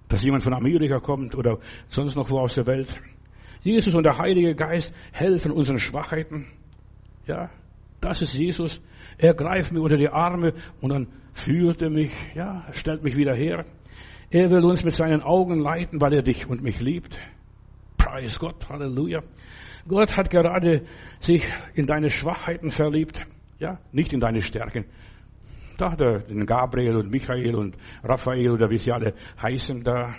A: dass jemand von Amerika kommt oder sonst noch wo aus der Welt. Jesus und der Heilige Geist helfen unseren Schwachheiten. Ja, das ist Jesus. Er greift mir unter die Arme und dann führt er mich, ja, stellt mich wieder her. Er will uns mit seinen Augen leiten, weil er dich und mich liebt. Preis Gott, Halleluja. Gott hat gerade sich in deine Schwachheiten verliebt, ja, nicht in deine Stärken. Da hat er den Gabriel und Michael und Raphael oder wie sie alle heißen da.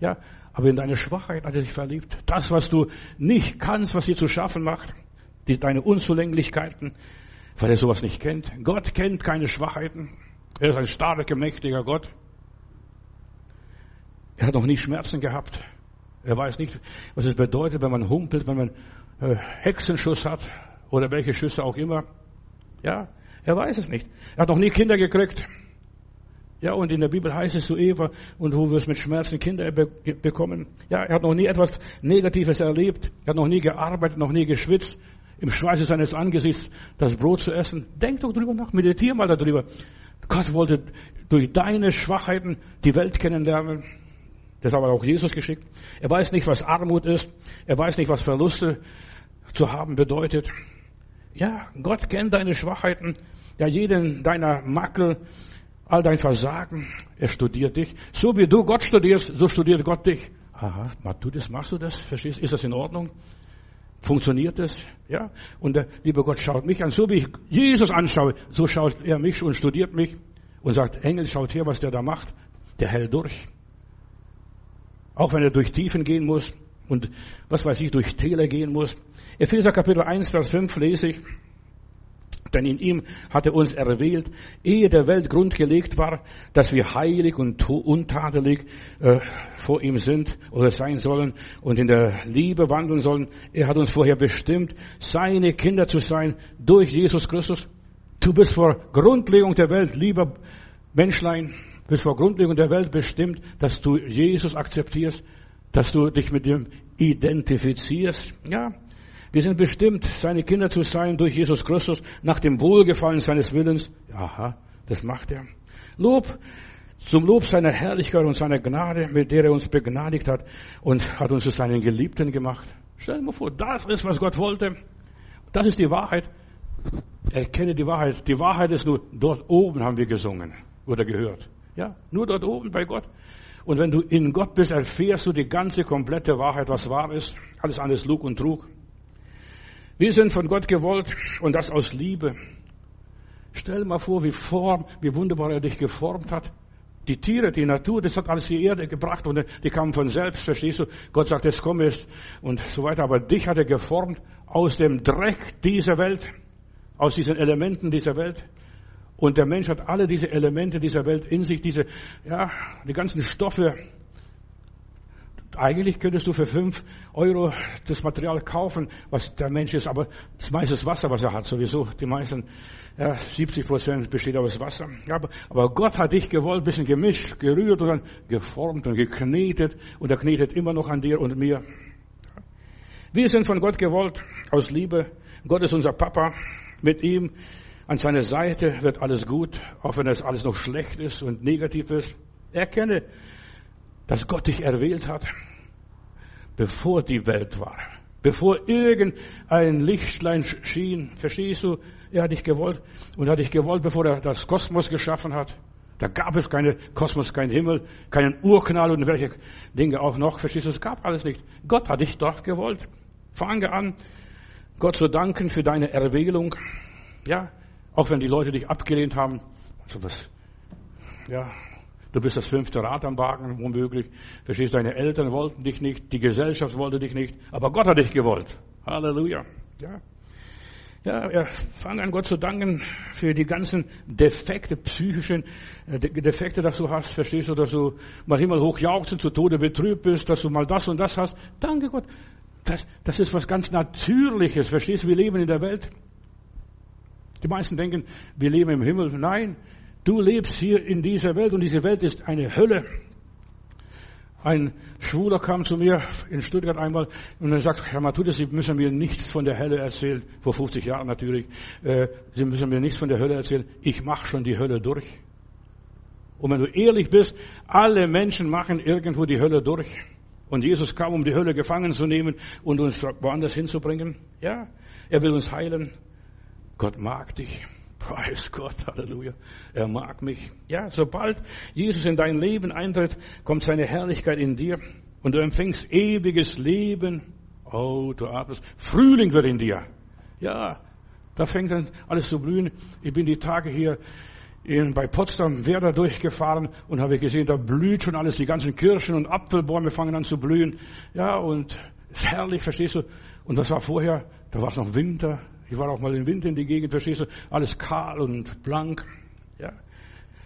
A: Ja, aber in deine Schwachheit hat er sich verliebt. Das, was du nicht kannst, was dir zu schaffen macht, die, deine Unzulänglichkeiten, weil er sowas nicht kennt. Gott kennt keine Schwachheiten. Er ist ein starker, mächtiger Gott. Er hat noch nie Schmerzen gehabt. Er weiß nicht, was es bedeutet, wenn man humpelt, wenn man äh, Hexenschuss hat oder welche Schüsse auch immer. Ja, er weiß es nicht. Er hat noch nie Kinder gekriegt. Ja, und in der Bibel heißt es zu Eva, und du wirst mit Schmerzen Kinder be bekommen. Ja, er hat noch nie etwas Negatives erlebt. Er hat noch nie gearbeitet, noch nie geschwitzt, im Schweiße seines Angesichts das Brot zu essen. Denk doch drüber nach, meditier mal darüber. Gott wollte durch deine Schwachheiten die Welt kennenlernen. Das hat aber auch Jesus geschickt. Er weiß nicht, was Armut ist. Er weiß nicht, was Verluste zu haben bedeutet. Ja, Gott kennt deine Schwachheiten. Ja, jeden deiner Makel, all dein Versagen. Er studiert dich. So wie du Gott studierst, so studiert Gott dich. Aha, du das, machst du das? Verstehst? Ist das in Ordnung? Funktioniert das? Ja? Und der liebe Gott schaut mich an. So wie ich Jesus anschaue, so schaut er mich und studiert mich und sagt, Engel, schaut her, was der da macht. Der hält durch. Auch wenn er durch Tiefen gehen muss und was weiß ich, durch Täler gehen muss. Epheser Kapitel 1, Vers 5 lese ich. Denn in ihm hat er uns erwählt, ehe der Welt Grund gelegt war, dass wir heilig und untadelig äh, vor ihm sind oder sein sollen und in der Liebe wandeln sollen. Er hat uns vorher bestimmt, seine Kinder zu sein durch Jesus Christus. Du bist vor Grundlegung der Welt, lieber Menschlein, bist vor Grundlegung der Welt bestimmt, dass du Jesus akzeptierst, dass du dich mit ihm identifizierst. Ja, wir sind bestimmt, seine Kinder zu sein durch Jesus Christus nach dem Wohlgefallen seines Willens. Aha, das macht er. Lob zum Lob seiner Herrlichkeit und seiner Gnade, mit der er uns begnadigt hat und hat uns zu seinen Geliebten gemacht. Stell dir mal vor, das ist, was Gott wollte. Das ist die Wahrheit. Erkenne die Wahrheit. Die Wahrheit ist nur, dort oben haben wir gesungen oder gehört. Ja, nur dort oben bei Gott. Und wenn du in Gott bist, erfährst du die ganze komplette Wahrheit, was wahr ist. Alles alles Lug und Trug. Wir sind von Gott gewollt und das aus Liebe. Stell mal vor, wie form, wie wunderbar er dich geformt hat. Die Tiere, die Natur, das hat alles die Erde gebracht und die kamen von selbst, verstehst du? Gott sagt, jetzt komm es und so weiter. Aber dich hat er geformt aus dem Dreck dieser Welt, aus diesen Elementen dieser Welt Und der Mensch hat alle diese Elemente dieser Welt in sich, diese, ja, die ganzen Stoffe. Eigentlich könntest du für fünf Euro das Material kaufen, was der Mensch ist, aber das meiste ist Wasser, was er hat, sowieso. Die meisten, ja, 70 Prozent besteht aus Wasser. Aber, aber Gott hat dich gewollt, bisschen gemischt, gerührt und dann geformt und geknetet und er knetet immer noch an dir und mir. Wir sind von Gott gewollt, aus Liebe. Gott ist unser Papa. Mit ihm an seiner Seite wird alles gut, auch wenn es alles noch schlecht ist und negativ ist. Erkenne, dass Gott dich erwählt hat, bevor die Welt war. Bevor irgendein Lichtlein schien, verstehst du? Er hat dich gewollt und hat dich gewollt, bevor er das Kosmos geschaffen hat. Da gab es keine Kosmos, keinen Himmel, keinen Urknall und welche Dinge auch noch. Verstehst du? Es gab alles nicht. Gott hat dich doch gewollt. Fange an, Gott zu danken für deine Erwählung. Ja, auch wenn die Leute dich abgelehnt haben. Also was, ja, du bist das fünfte Rad am Wagen, womöglich. Verstehst, deine Eltern wollten dich nicht, die Gesellschaft wollte dich nicht, aber Gott hat dich gewollt. Halleluja. Ja. Ja, er fang an Gott zu danken für die ganzen Defekte, psychischen äh, Defekte, dass du hast. Verstehst du, dass du mal Himmel hoch jauchzen, zu Tode betrübt bist, dass du mal das und das hast. Danke Gott. Das, das ist was ganz Natürliches. Verstehst du, wir leben in der Welt. Die meisten denken, wir leben im Himmel. Nein, du lebst hier in dieser Welt und diese Welt ist eine Hölle. Ein Schwuler kam zu mir in Stuttgart einmal und er sagt, Herr Matthäus, Sie müssen mir nichts von der Hölle erzählen. Vor 50 Jahren natürlich. Äh, Sie müssen mir nichts von der Hölle erzählen. Ich mache schon die Hölle durch. Und wenn du ehrlich bist, alle Menschen machen irgendwo die Hölle durch. Und Jesus kam, um die Hölle gefangen zu nehmen und uns woanders hinzubringen. Ja, er will uns heilen. Gott mag dich. Preis Gott, Halleluja. Er mag mich. Ja, sobald Jesus in dein Leben eintritt, kommt seine Herrlichkeit in dir und du empfängst ewiges Leben. Oh, du atmest. Frühling wird in dir. Ja, da fängt dann alles zu blühen. Ich bin die Tage hier in, bei Potsdam Werder durchgefahren und habe gesehen, da blüht schon alles. Die ganzen Kirschen und Apfelbäume fangen an zu blühen. Ja, und ist herrlich, verstehst du? Und das war vorher, da war es noch Winter. Ich war auch mal im Winter in die Gegend, verstehst du? Alles kahl und blank. Ja.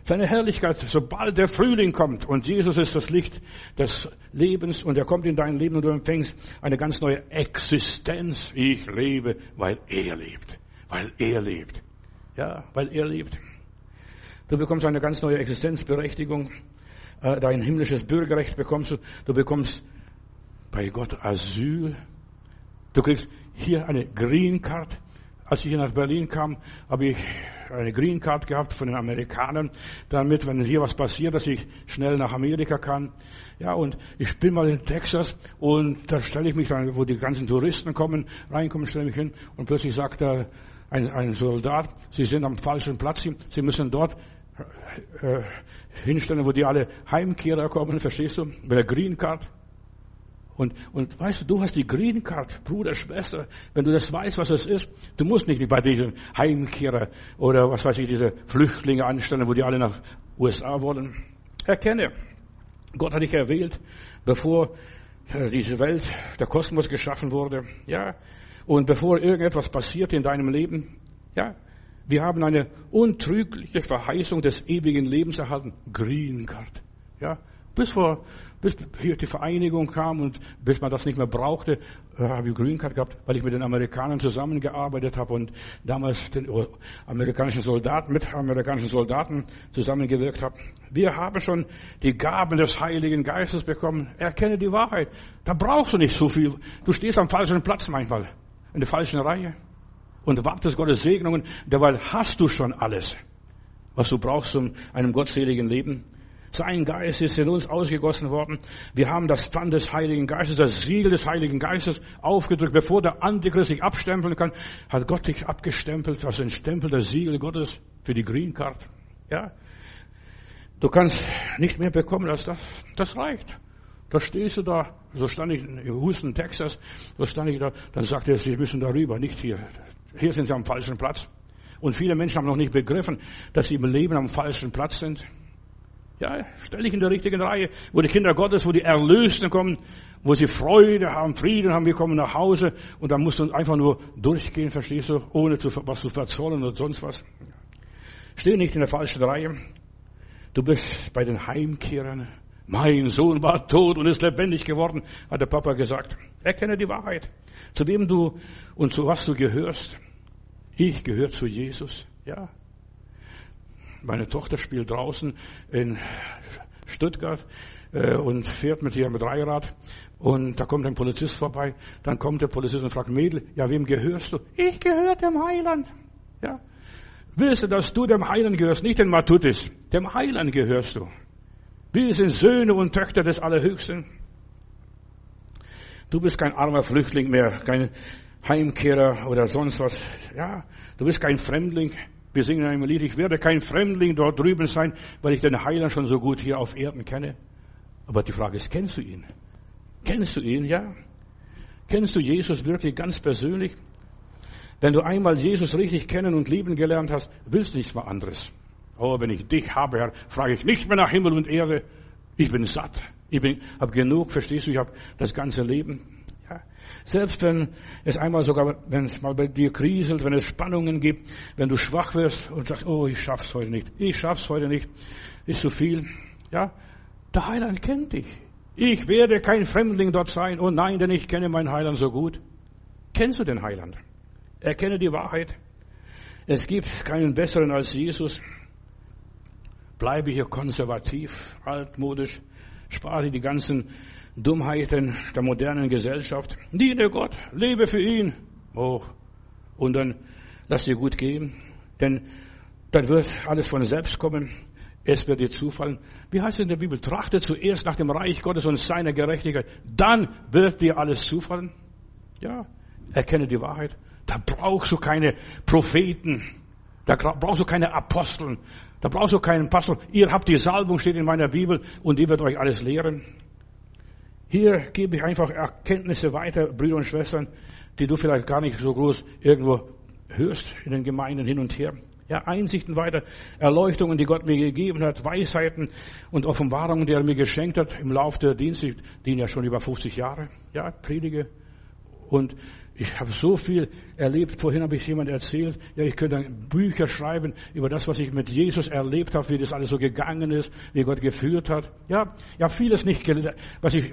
A: Seine Herrlichkeit, sobald der Frühling kommt und Jesus ist das Licht des Lebens und er kommt in dein Leben und du empfängst eine ganz neue Existenz. Ich lebe, weil er lebt. Weil er lebt. Ja, weil er lebt. Du bekommst eine ganz neue Existenzberechtigung. Äh, dein himmlisches Bürgerrecht bekommst du. Du bekommst bei Gott Asyl. Du kriegst hier eine Green Card. Als ich hier nach Berlin kam, habe ich eine Green Card gehabt von den Amerikanern, damit, wenn hier was passiert, dass ich schnell nach Amerika kann. Ja, und ich bin mal in Texas und da stelle ich mich dann, wo die ganzen Touristen kommen, reinkommen, stelle mich hin und plötzlich sagt da ein, ein Soldat, Sie sind am falschen Platz, Sie müssen dort äh, hinstellen, wo die alle Heimkehrer kommen, verstehst du? Bei der Green Card. Und, und weißt du, du hast die Green Card, Bruder, Schwester, wenn du das weißt, was es ist, du musst nicht bei diesen Heimkehrer oder was weiß ich, diese Flüchtlinge anstellen, wo die alle nach USA wollen. Erkenne, Gott hat dich erwählt, bevor äh, diese Welt, der Kosmos geschaffen wurde, ja, und bevor irgendetwas passiert in deinem Leben, ja, wir haben eine untrügliche Verheißung des ewigen Lebens erhalten. Green Card. Ja, bis vor, bis hier die Vereinigung kam und bis man das nicht mehr brauchte, äh, habe ich Green Card gehabt, weil ich mit den Amerikanern zusammengearbeitet habe und damals den amerikanischen Soldaten, mit amerikanischen Soldaten zusammengewirkt habe. Wir haben schon die Gaben des Heiligen Geistes bekommen. Erkenne die Wahrheit. Da brauchst du nicht so viel. Du stehst am falschen Platz manchmal. In der falschen Reihe und wartest Gottes Segnungen, derweil hast du schon alles, was du brauchst um einem gottseligen Leben. Sein Geist ist in uns ausgegossen worden. Wir haben das Pfand des Heiligen Geistes, das Siegel des Heiligen Geistes aufgedrückt. Bevor der Antichrist sich abstempeln kann, hat Gott dich abgestempelt, also ein Stempel, das Siegel Gottes für die Green Card. Ja. Du kannst nicht mehr bekommen als das. Das reicht. Da stehst du da, so stand ich in Houston, Texas, da stand ich da, dann sagte er, Sie müssen darüber, nicht hier. Hier sind sie am falschen Platz. Und viele Menschen haben noch nicht begriffen, dass sie im Leben am falschen Platz sind. Ja, stell dich in der richtigen Reihe, wo die Kinder Gottes, wo die Erlösten kommen, wo sie Freude haben, Frieden haben, wir kommen nach Hause und dann musst du einfach nur durchgehen, verstehst du, ohne zu, was zu verzollen oder sonst was. Steh nicht in der falschen Reihe. Du bist bei den Heimkehrern. Mein Sohn war tot und ist lebendig geworden, hat der Papa gesagt. Erkenne die Wahrheit. Zu wem du und zu was du gehörst. Ich gehöre zu Jesus. Ja. Meine Tochter spielt draußen in Stuttgart äh, und fährt mit ihrem Dreirad und da kommt ein Polizist vorbei. Dann kommt der Polizist und fragt, Mädel, ja, wem gehörst du? Ich gehöre dem Heiland. Ja. Willst du, dass du dem Heiland gehörst, nicht den Matutis, dem Heiland gehörst du. Wir sind Söhne und Töchter des Allerhöchsten. Du bist kein armer Flüchtling mehr, kein Heimkehrer oder sonst was. Ja, du bist kein Fremdling. Wir singen ein Lied, ich werde kein Fremdling dort drüben sein, weil ich den Heiland schon so gut hier auf Erden kenne. Aber die Frage ist, kennst du ihn? Kennst du ihn, ja? Kennst du Jesus wirklich ganz persönlich? Wenn du einmal Jesus richtig kennen und lieben gelernt hast, willst du nichts mehr anderes. Oh, wenn ich dich habe, Herr, frage ich nicht mehr nach Himmel und Erde. Ich bin satt. Ich bin, hab genug, verstehst du? Ich habe das ganze Leben. Selbst wenn es einmal sogar, wenn es mal bei dir kriselt, wenn es Spannungen gibt, wenn du schwach wirst und sagst, oh, ich schaff's heute nicht. Ich schaff's heute nicht. Ist zu viel. Ja. Der Heiland kennt dich. Ich werde kein Fremdling dort sein. Oh nein, denn ich kenne meinen Heiland so gut. Kennst du den Heiland? Erkenne die Wahrheit. Es gibt keinen besseren als Jesus. Bleibe hier konservativ, altmodisch, spare die ganzen Dummheiten der modernen Gesellschaft. Diene Gott, lebe für ihn. Oh, und dann lass dir gut gehen, denn dann wird alles von selbst kommen. Es wird dir zufallen. Wie heißt es in der Bibel? Trachte zuerst nach dem Reich Gottes und seiner Gerechtigkeit. Dann wird dir alles zufallen. Ja, erkenne die Wahrheit. Da brauchst du keine Propheten. Da brauchst du keine Aposteln. Da brauchst du keinen Pastor. Ihr habt die Salbung, steht in meiner Bibel, und die wird euch alles lehren. Hier gebe ich einfach Erkenntnisse weiter, Brüder und Schwestern, die du vielleicht gar nicht so groß irgendwo hörst in den Gemeinden hin und her. Ja, Einsichten weiter, Erleuchtungen, die Gott mir gegeben hat, Weisheiten und Offenbarungen, die er mir geschenkt hat im Laufe der Dienste, die ja schon über 50 Jahre. Ja, predige. Und ich habe so viel erlebt. Vorhin habe ich jemand erzählt, ja, ich könnte Bücher schreiben über das, was ich mit Jesus erlebt habe, wie das alles so gegangen ist, wie Gott geführt hat. Ja, ja, vieles nicht, was ich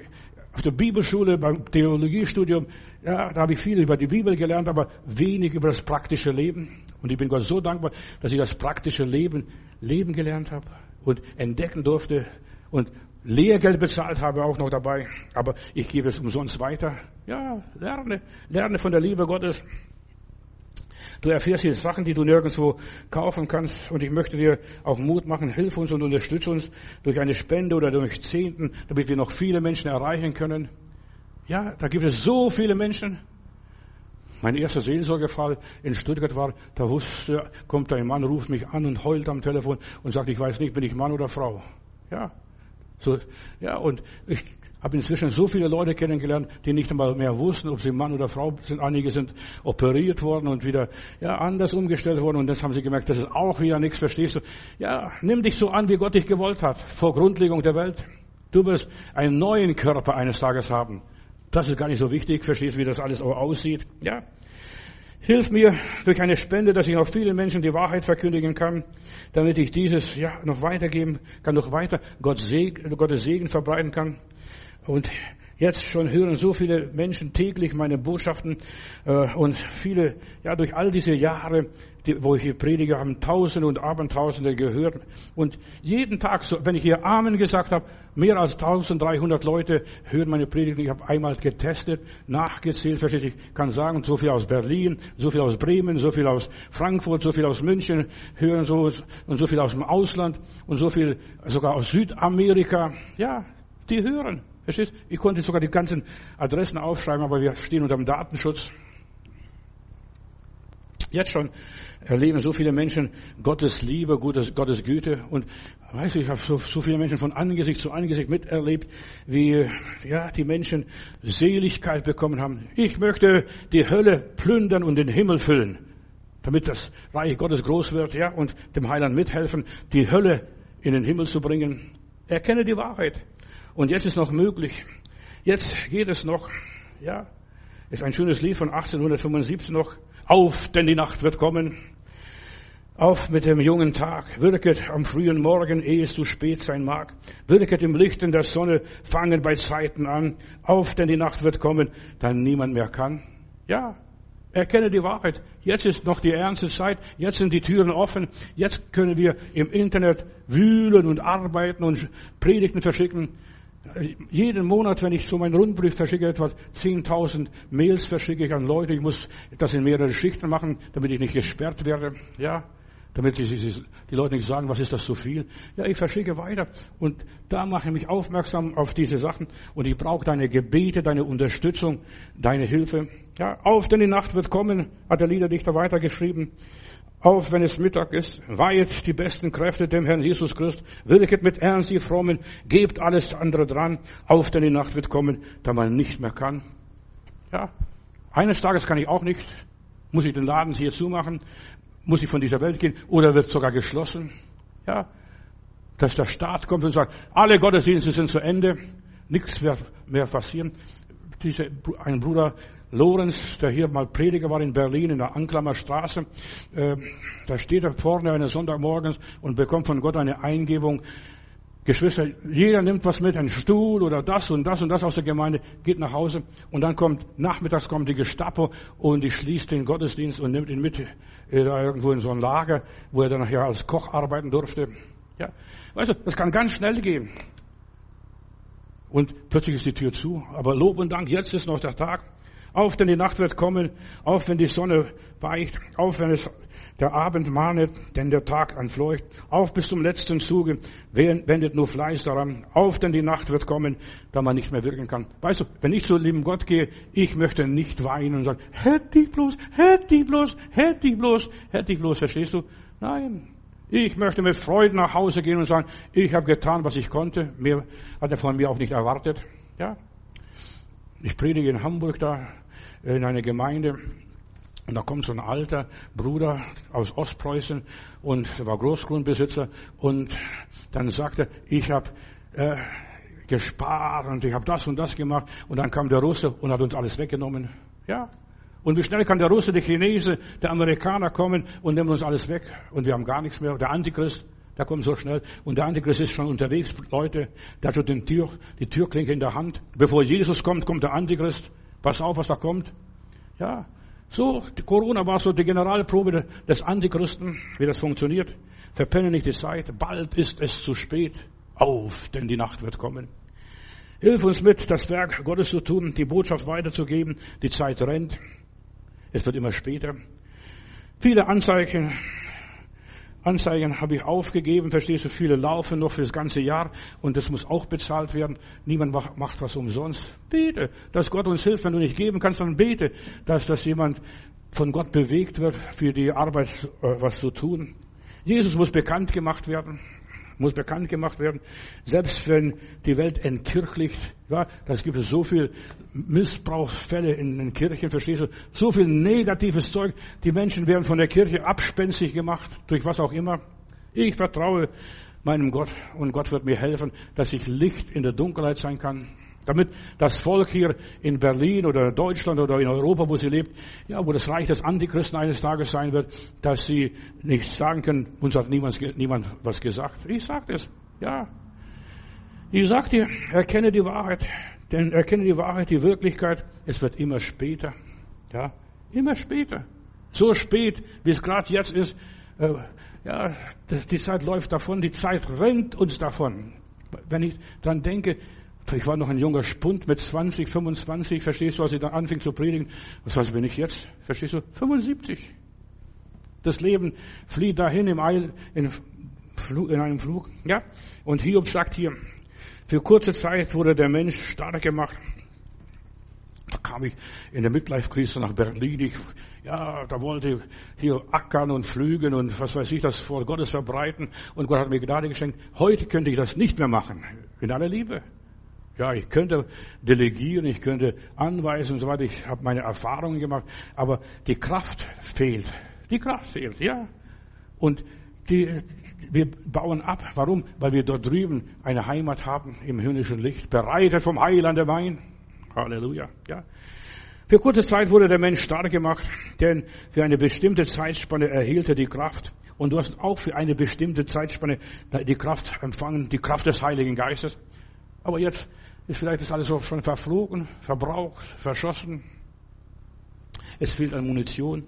A: auf der Bibelschule, beim Theologiestudium, ja, da habe ich viel über die Bibel gelernt, aber wenig über das praktische Leben. Und ich bin Gott so dankbar, dass ich das praktische Leben leben gelernt habe und entdecken durfte und Lehrgeld bezahlt habe auch noch dabei, aber ich gebe es umsonst weiter. Ja, lerne, lerne von der Liebe Gottes. Du erfährst hier Sachen, die du nirgendwo kaufen kannst. Und ich möchte dir auch Mut machen. Hilf uns und unterstütze uns durch eine Spende oder durch Zehnten, damit wir noch viele Menschen erreichen können. Ja, da gibt es so viele Menschen. Mein erster Seelsorgefall in Stuttgart war, da wusste, kommt ein Mann, ruft mich an und heult am Telefon und sagt, ich weiß nicht, bin ich Mann oder Frau. Ja, so, ja, und ich habe inzwischen so viele Leute kennengelernt, die nicht einmal mehr wussten, ob sie Mann oder Frau sind. Einige sind operiert worden und wieder ja, anders umgestellt worden. Und das haben sie gemerkt, das ist auch wieder nichts, verstehst du? Ja, nimm dich so an, wie Gott dich gewollt hat, vor Grundlegung der Welt. Du wirst einen neuen Körper eines Tages haben. Das ist gar nicht so wichtig, verstehst, du, wie das alles aussieht. Ja, Hilf mir durch eine Spende, dass ich noch vielen Menschen die Wahrheit verkündigen kann, damit ich dieses ja noch weitergeben kann, noch weiter Gott Segen, Gottes Segen verbreiten kann. Und jetzt schon hören so viele Menschen täglich meine Botschaften äh, und viele, ja durch all diese Jahre die, wo ich hier predige, haben Tausende und Abendtausende gehört. Und jeden Tag, so, wenn ich hier Amen gesagt habe, mehr als 1300 Leute hören meine Predigt. Ich habe einmal getestet, nachgezählt, versteht Ich kann sagen, so viel aus Berlin, so viel aus Bremen, so viel aus Frankfurt, so viel aus München hören so und so viel aus dem Ausland und so viel sogar aus Südamerika. Ja, die hören. Verstehst? Ich konnte sogar die ganzen Adressen aufschreiben, aber wir stehen unter dem Datenschutz. Jetzt schon erleben so viele Menschen Gottes Liebe, Gottes, Gottes Güte. Und weißt du, ich habe so, so viele Menschen von Angesicht zu Angesicht miterlebt, wie ja, die Menschen Seligkeit bekommen haben. Ich möchte die Hölle plündern und den Himmel füllen, damit das Reich Gottes groß wird, ja, und dem Heiland mithelfen, die Hölle in den Himmel zu bringen. Erkenne die Wahrheit. Und jetzt ist noch möglich. Jetzt geht es noch, ja, ist ein schönes Lied von 1875 noch. Auf, denn die Nacht wird kommen. Auf mit dem jungen Tag, wirket am frühen Morgen, ehe es zu spät sein mag. Wirket im Licht in der Sonne, fangen bei Zeiten an. Auf, denn die Nacht wird kommen, dann niemand mehr kann. Ja, erkenne die Wahrheit. Jetzt ist noch die ernste Zeit. Jetzt sind die Türen offen. Jetzt können wir im Internet wühlen und arbeiten und Predigten verschicken. Jeden Monat, wenn ich so meinen Rundbrief verschicke, etwa 10.000 Mails verschicke ich an Leute. Ich muss das in mehrere Schichten machen, damit ich nicht gesperrt werde. Ja, damit die, Leute nicht sagen, was ist das so viel? Ja, ich verschicke weiter. Und da mache ich mich aufmerksam auf diese Sachen. Und ich brauche deine Gebete, deine Unterstützung, deine Hilfe. Ja, auf, denn die Nacht wird kommen, hat der Liederdichter weitergeschrieben. Auf, wenn es Mittag ist, weihet die besten Kräfte dem Herrn Jesus Christ, wirket mit Ernst die Frommen, gebt alles andere dran. Auf, denn die Nacht wird kommen, da man nicht mehr kann. Ja, eines Tages kann ich auch nicht. Muss ich den Laden hier zumachen? Muss ich von dieser Welt gehen? Oder wird sogar geschlossen? Ja, dass der Staat kommt und sagt, alle Gottesdienste sind zu Ende, nichts wird mehr passieren. Diese, ein Bruder Lorenz, der hier mal Prediger war in Berlin in der Anklammer Straße, äh, da steht er vorne eines Sonntagmorgens und bekommt von Gott eine Eingebung. Geschwister, jeder nimmt was mit, einen Stuhl oder das und das und das aus der Gemeinde, geht nach Hause und dann kommt, nachmittags kommt die Gestapo und die schließt den Gottesdienst und nimmt ihn mit äh, da irgendwo in so ein Lager, wo er dann nachher als Koch arbeiten durfte. Ja, weißt du, das kann ganz schnell gehen. Und plötzlich ist die Tür zu. Aber Lob und Dank, jetzt ist noch der Tag. Auf, denn die Nacht wird kommen. Auf, wenn die Sonne weicht. Auf, wenn es der Abend mahnet, denn der Tag entfleucht. Auf bis zum letzten Zuge. Wendet nur Fleiß daran. Auf, denn die Nacht wird kommen, da man nicht mehr wirken kann. Weißt du, wenn ich zu lieben Gott gehe, ich möchte nicht weinen und sagen, hätte ich bloß, hätte ich bloß, hätte ich bloß, hätte ich bloß, verstehst du? Nein. Ich möchte mit Freude nach Hause gehen und sagen, ich habe getan, was ich konnte. Mehr hat er von mir auch nicht erwartet. Ja. Ich predige in Hamburg da in einer Gemeinde. Und da kommt so ein alter Bruder aus Ostpreußen und er war Großgrundbesitzer und dann sagte, ich habe äh, gespart und ich habe das und das gemacht und dann kam der Russe und hat uns alles weggenommen. Ja. Und wie schnell kann der Russe, der Chinese, der Amerikaner kommen und nimmt uns alles weg und wir haben gar nichts mehr. Der Antichrist, der kommt so schnell und der Antichrist ist schon unterwegs, Leute, der hat schon den Tür, die Türklinke in der Hand. Bevor Jesus kommt, kommt der Antichrist. Pass auf, was da kommt. Ja, so, Corona war so die Generalprobe des Antichristen, wie das funktioniert. Verpenne nicht die Zeit, bald ist es zu spät. Auf, denn die Nacht wird kommen. Hilf uns mit, das Werk Gottes zu tun, die Botschaft weiterzugeben. Die Zeit rennt. Es wird immer später. Viele Anzeichen Anzeigen habe ich aufgegeben, verstehst du, viele laufen noch für das ganze Jahr und das muss auch bezahlt werden. Niemand macht was umsonst. Bete, dass Gott uns hilft. Wenn du nicht geben kannst, dann bete, dass, dass jemand von Gott bewegt wird, für die Arbeit äh, was zu tun. Jesus muss bekannt gemacht werden muss bekannt gemacht werden. Selbst wenn die Welt entkirchlicht, ja, das gibt es so viel Missbrauchsfälle in den Kirchen, verstehst du? So viel negatives Zeug. Die Menschen werden von der Kirche abspenstig gemacht, durch was auch immer. Ich vertraue meinem Gott und Gott wird mir helfen, dass ich Licht in der Dunkelheit sein kann. Damit das Volk hier in Berlin oder Deutschland oder in Europa, wo sie lebt, ja, wo das Reich des Antichristen eines Tages sein wird, dass sie nicht sagen können, uns hat niemand, niemand was gesagt. Ich sag das, ja. Ich sag dir, erkenne die Wahrheit, denn erkenne die Wahrheit, die Wirklichkeit, es wird immer später, ja, immer später. So spät, wie es gerade jetzt ist, äh, ja, die Zeit läuft davon, die Zeit rennt uns davon. Wenn ich dran denke, ich war noch ein junger Spund mit 20, 25, verstehst du, als ich dann anfing zu predigen. Was weiß bin ich jetzt? Verstehst du? 75. Das Leben flieht dahin im Eil, in, in einem Flug. Ja? Und Hiob sagt hier, für kurze Zeit wurde der Mensch stark gemacht. Da kam ich in der Midlife-Krise nach Berlin. Ich, ja, da wollte ich hier ackern und flügen und was weiß ich, das vor Gottes verbreiten. Und Gott hat mir Gnade geschenkt. Heute könnte ich das nicht mehr machen. In aller Liebe. Ja, ich könnte delegieren, ich könnte anweisen und so weiter. Ich habe meine Erfahrungen gemacht, aber die Kraft fehlt. Die Kraft fehlt, ja. Und die, wir bauen ab. Warum? Weil wir dort drüben eine Heimat haben im himmlischen Licht, bereitet vom Heiland der Wein. Halleluja, ja. Für kurze Zeit wurde der Mensch stark gemacht, denn für eine bestimmte Zeitspanne erhielt er die Kraft Und du hast auch für eine bestimmte Zeitspanne die Kraft empfangen, die Kraft des Heiligen Geistes. Aber jetzt ist vielleicht das alles auch schon verflogen, verbraucht, verschossen. Es fehlt an Munition.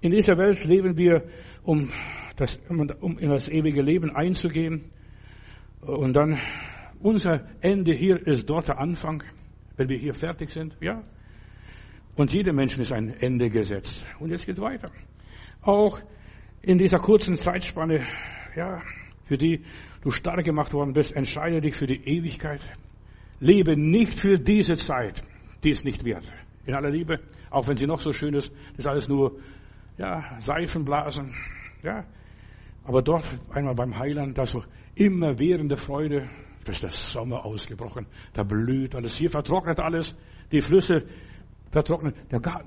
A: In dieser Welt leben wir, um, das, um in das ewige Leben einzugehen. Und dann unser Ende hier ist dort der Anfang, wenn wir hier fertig sind. Ja. Und jedem Menschen ist ein Ende gesetzt. Und jetzt geht weiter. Auch in dieser kurzen Zeitspanne, ja, für die du stark gemacht worden bist, entscheide dich für die Ewigkeit. Lebe nicht für diese Zeit, die ist nicht wert. In aller Liebe, auch wenn sie noch so schön ist, das ist alles nur, ja, Seifenblasen, ja. Aber dort einmal beim Heiland, da so immer währende Freude, da ist der Sommer ausgebrochen, da blüht alles, hier vertrocknet alles, die Flüsse vertrocknet.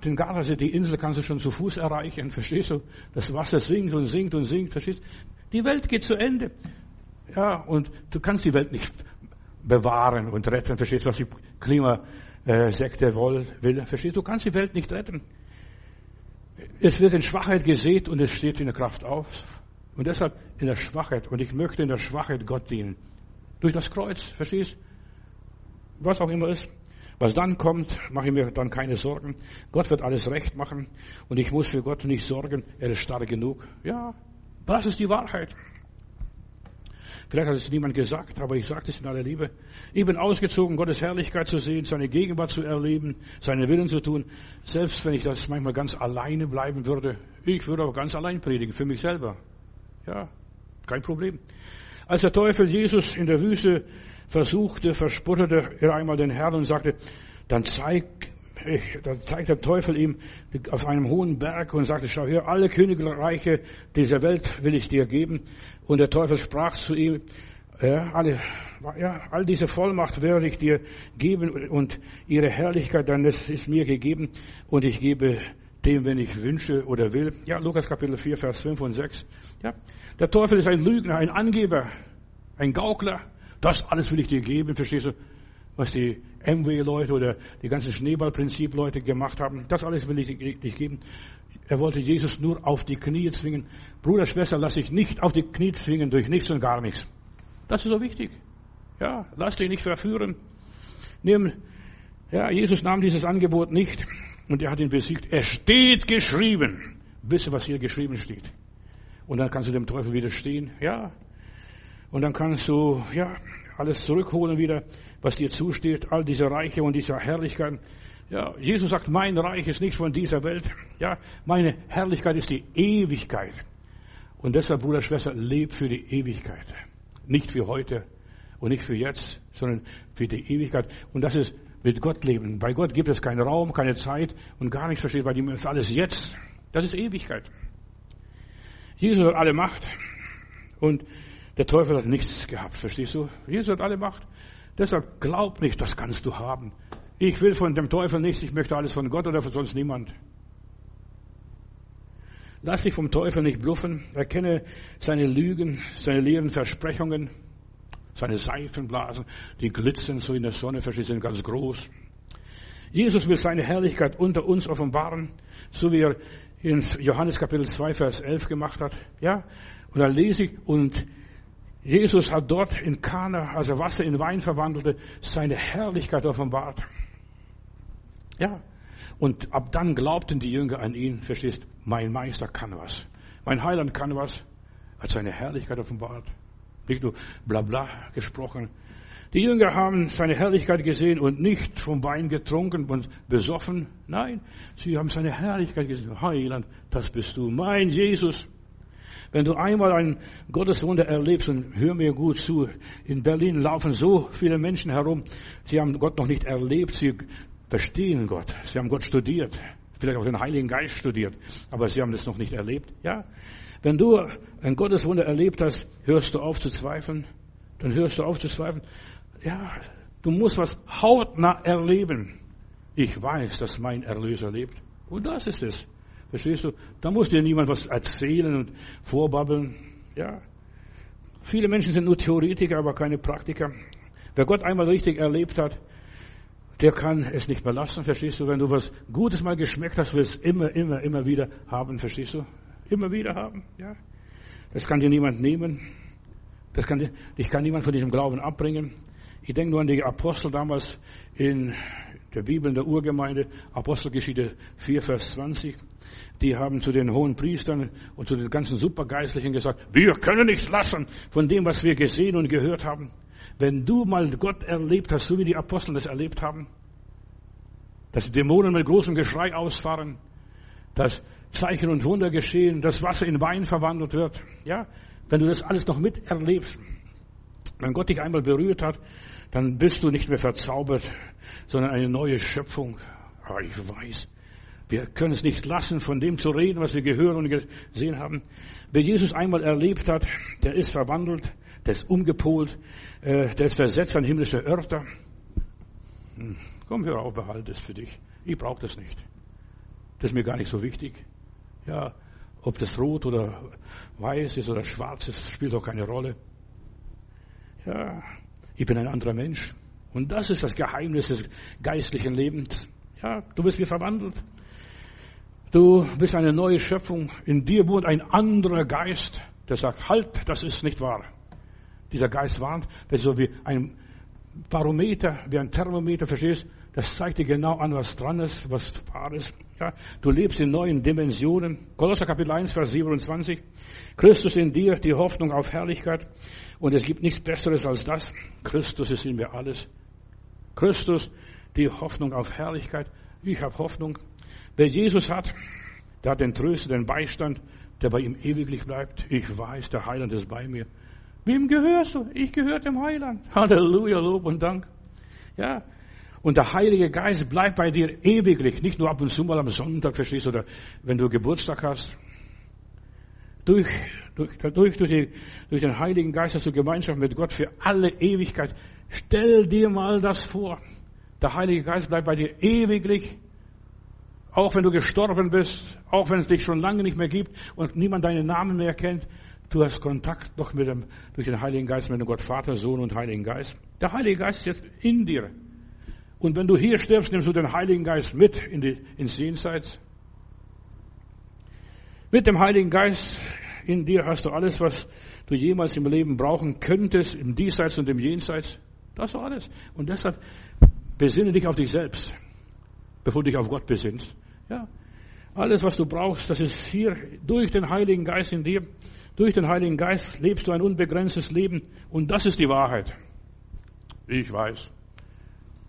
A: Den Gardasee, die Insel kannst du schon zu Fuß erreichen, verstehst du? Das Wasser sinkt und sinkt und sinkt, verstehst du? Die Welt geht zu Ende. Ja, und du kannst die Welt nicht bewahren und retten, verstehst du, was die Klimasekte will, verstehst du? Du kannst die Welt nicht retten. Es wird in Schwachheit gesät und es steht in der Kraft auf. Und deshalb in der Schwachheit, und ich möchte in der Schwachheit Gott dienen. Durch das Kreuz, verstehst? Was auch immer ist. Was dann kommt, mache ich mir dann keine Sorgen. Gott wird alles recht machen und ich muss für Gott nicht sorgen. Er ist stark genug. Ja, das ist die Wahrheit. Vielleicht hat es niemand gesagt, aber ich sage es in aller Liebe. Ich bin ausgezogen, Gottes Herrlichkeit zu sehen, seine Gegenwart zu erleben, seine Willen zu tun. Selbst wenn ich das manchmal ganz alleine bleiben würde, ich würde auch ganz allein predigen, für mich selber. Ja, kein Problem. Als der Teufel Jesus in der Wüste versuchte, verspottete er einmal den Herrn und sagte, dann zeig, dann zeigt der Teufel ihm auf einem hohen Berg und sagte, schau hier, alle Königreiche dieser Welt will ich dir geben. Und der Teufel sprach zu ihm, ja, alle, ja, all diese Vollmacht werde ich dir geben und ihre Herrlichkeit, dann ist mir gegeben und ich gebe dem, wenn ich wünsche oder will. Ja, Lukas Kapitel 4, Vers 5 und 6. Ja, der Teufel ist ein Lügner, ein Angeber, ein Gaukler. Das alles will ich dir geben, verstehst du? Was die MW-Leute oder die ganzen Schneeballprinzip-Leute gemacht haben, das alles will ich dir geben. Er wollte Jesus nur auf die Knie zwingen. Bruder, Schwester, lass dich nicht auf die Knie zwingen durch nichts und gar nichts. Das ist so wichtig. Ja, lass dich nicht verführen. Nimm, ja, Jesus nahm dieses Angebot nicht und er hat ihn besiegt. Er steht geschrieben. Wisse, was hier geschrieben steht. Und dann kannst du dem Teufel widerstehen. Ja. Und dann kannst du, ja, alles zurückholen wieder, was dir zusteht. All diese Reiche und diese Herrlichkeit. Ja, Jesus sagt, mein Reich ist nicht von dieser Welt. Ja, meine Herrlichkeit ist die Ewigkeit. Und deshalb, Bruder, Schwester, leb für die Ewigkeit. Nicht für heute und nicht für jetzt, sondern für die Ewigkeit. Und das ist mit Gott leben. Bei Gott gibt es keinen Raum, keine Zeit und gar nichts versteht. Bei ihm ist alles jetzt. Das ist Ewigkeit. Jesus hat alle Macht und der Teufel hat nichts gehabt, verstehst du? Jesus hat alle Macht. Deshalb glaub nicht, das kannst du haben. Ich will von dem Teufel nichts, ich möchte alles von Gott oder von sonst niemand. Lass dich vom Teufel nicht bluffen, erkenne seine Lügen, seine leeren Versprechungen, seine Seifenblasen, die glitzern so in der Sonne, verstehst du, sind ganz groß. Jesus will seine Herrlichkeit unter uns offenbaren, so wie er in Johannes Kapitel 2, Vers 11 gemacht hat. Ja, und da lese ich, und Jesus hat dort in Kana, als er Wasser in Wein verwandelte, seine Herrlichkeit offenbart. Ja, und ab dann glaubten die Jünger an ihn, verstehst, mein Meister kann was. Mein Heiland kann was, hat seine Herrlichkeit offenbart. Nicht nur bla bla gesprochen. Die Jünger haben seine Herrlichkeit gesehen und nicht vom Wein getrunken und besoffen. Nein, sie haben seine Herrlichkeit gesehen. Heiland, das bist du, mein Jesus. Wenn du einmal ein Gotteswunder erlebst, und hör mir gut zu, in Berlin laufen so viele Menschen herum, sie haben Gott noch nicht erlebt, sie verstehen Gott, sie haben Gott studiert, vielleicht auch den Heiligen Geist studiert, aber sie haben das noch nicht erlebt. Ja, wenn du ein Gotteswunder erlebt hast, hörst du auf zu zweifeln, dann hörst du auf zu zweifeln. Ja, du musst was hautnah erleben. Ich weiß, dass mein Erlöser lebt. Und das ist es. Verstehst du? Da muss dir niemand was erzählen und vorbabbeln. Ja. Viele Menschen sind nur Theoretiker, aber keine Praktiker. Wer Gott einmal richtig erlebt hat, der kann es nicht mehr lassen, verstehst du? Wenn du was Gutes mal geschmeckt hast, willst du es immer, immer, immer wieder haben, verstehst du? Immer wieder haben, ja. Das kann dir niemand nehmen. Das kann, dich kann niemand von diesem Glauben abbringen. Ich denke nur an die Apostel damals in der Bibel, in der Urgemeinde, Apostelgeschichte 4, Vers 20. Die haben zu den hohen Priestern und zu den ganzen Supergeistlichen gesagt, wir können nichts lassen von dem, was wir gesehen und gehört haben. Wenn du mal Gott erlebt hast, so wie die Apostel das erlebt haben, dass die Dämonen mit großem Geschrei ausfahren, dass Zeichen und Wunder geschehen, dass Wasser in Wein verwandelt wird, ja, wenn du das alles noch miterlebst, wenn Gott dich einmal berührt hat, dann bist du nicht mehr verzaubert, sondern eine neue Schöpfung. Aber ich weiß, wir können es nicht lassen, von dem zu reden, was wir gehört und gesehen haben. Wer Jesus einmal erlebt hat, der ist verwandelt, der ist umgepolt, äh, der ist versetzt an himmlische Örter. Hm, komm, hör auf, behalte es für dich. Ich brauche das nicht. Das ist mir gar nicht so wichtig. Ja, ob das rot oder weiß ist oder schwarz ist, spielt doch keine Rolle. Ja, ich bin ein anderer Mensch. Und das ist das Geheimnis des geistlichen Lebens. Ja, du bist wie verwandelt. Du bist eine neue Schöpfung. In dir wohnt ein anderer Geist, der sagt, halt, das ist nicht wahr. Dieser Geist warnt, das ist so wie ein Barometer, wie ein Thermometer, verstehst? Das zeigt dir genau an, was dran ist, was wahr ist. Ja, du lebst in neuen Dimensionen. Kolosser Kapitel 1, Vers 27. Christus in dir, die Hoffnung auf Herrlichkeit. Und es gibt nichts Besseres als das. Christus ist in mir alles. Christus, die Hoffnung auf Herrlichkeit. Ich habe Hoffnung. Wer Jesus hat, der hat den Tröster, den Beistand, der bei ihm ewiglich bleibt. Ich weiß, der Heiland ist bei mir. Wem gehörst du? Ich gehöre dem Heiland. Halleluja, Lob und Dank. Ja. Und der Heilige Geist bleibt bei dir ewiglich. Nicht nur ab und zu mal am Sonntag, verstehst du, oder wenn du Geburtstag hast. Durch, durch, durch, durch, die, durch den Heiligen Geist hast du Gemeinschaft mit Gott für alle Ewigkeit. Stell dir mal das vor. Der Heilige Geist bleibt bei dir ewiglich. Auch wenn du gestorben bist, auch wenn es dich schon lange nicht mehr gibt und niemand deinen Namen mehr kennt, Du hast Kontakt noch mit dem, durch den Heiligen Geist mit dem Gott Vater, Sohn und Heiligen Geist. Der Heilige Geist ist jetzt in dir. Und wenn du hier stirbst, nimmst du den Heiligen Geist mit in die, ins Jenseits. Mit dem Heiligen Geist in dir hast du alles, was du jemals im Leben brauchen könntest, im Diesseits und im Jenseits. Das war alles. Und deshalb besinne dich auf dich selbst, bevor du dich auf Gott besinnst. Ja. Alles, was du brauchst, das ist hier durch den Heiligen Geist in dir. Durch den Heiligen Geist lebst du ein unbegrenztes Leben und das ist die Wahrheit. Ich weiß.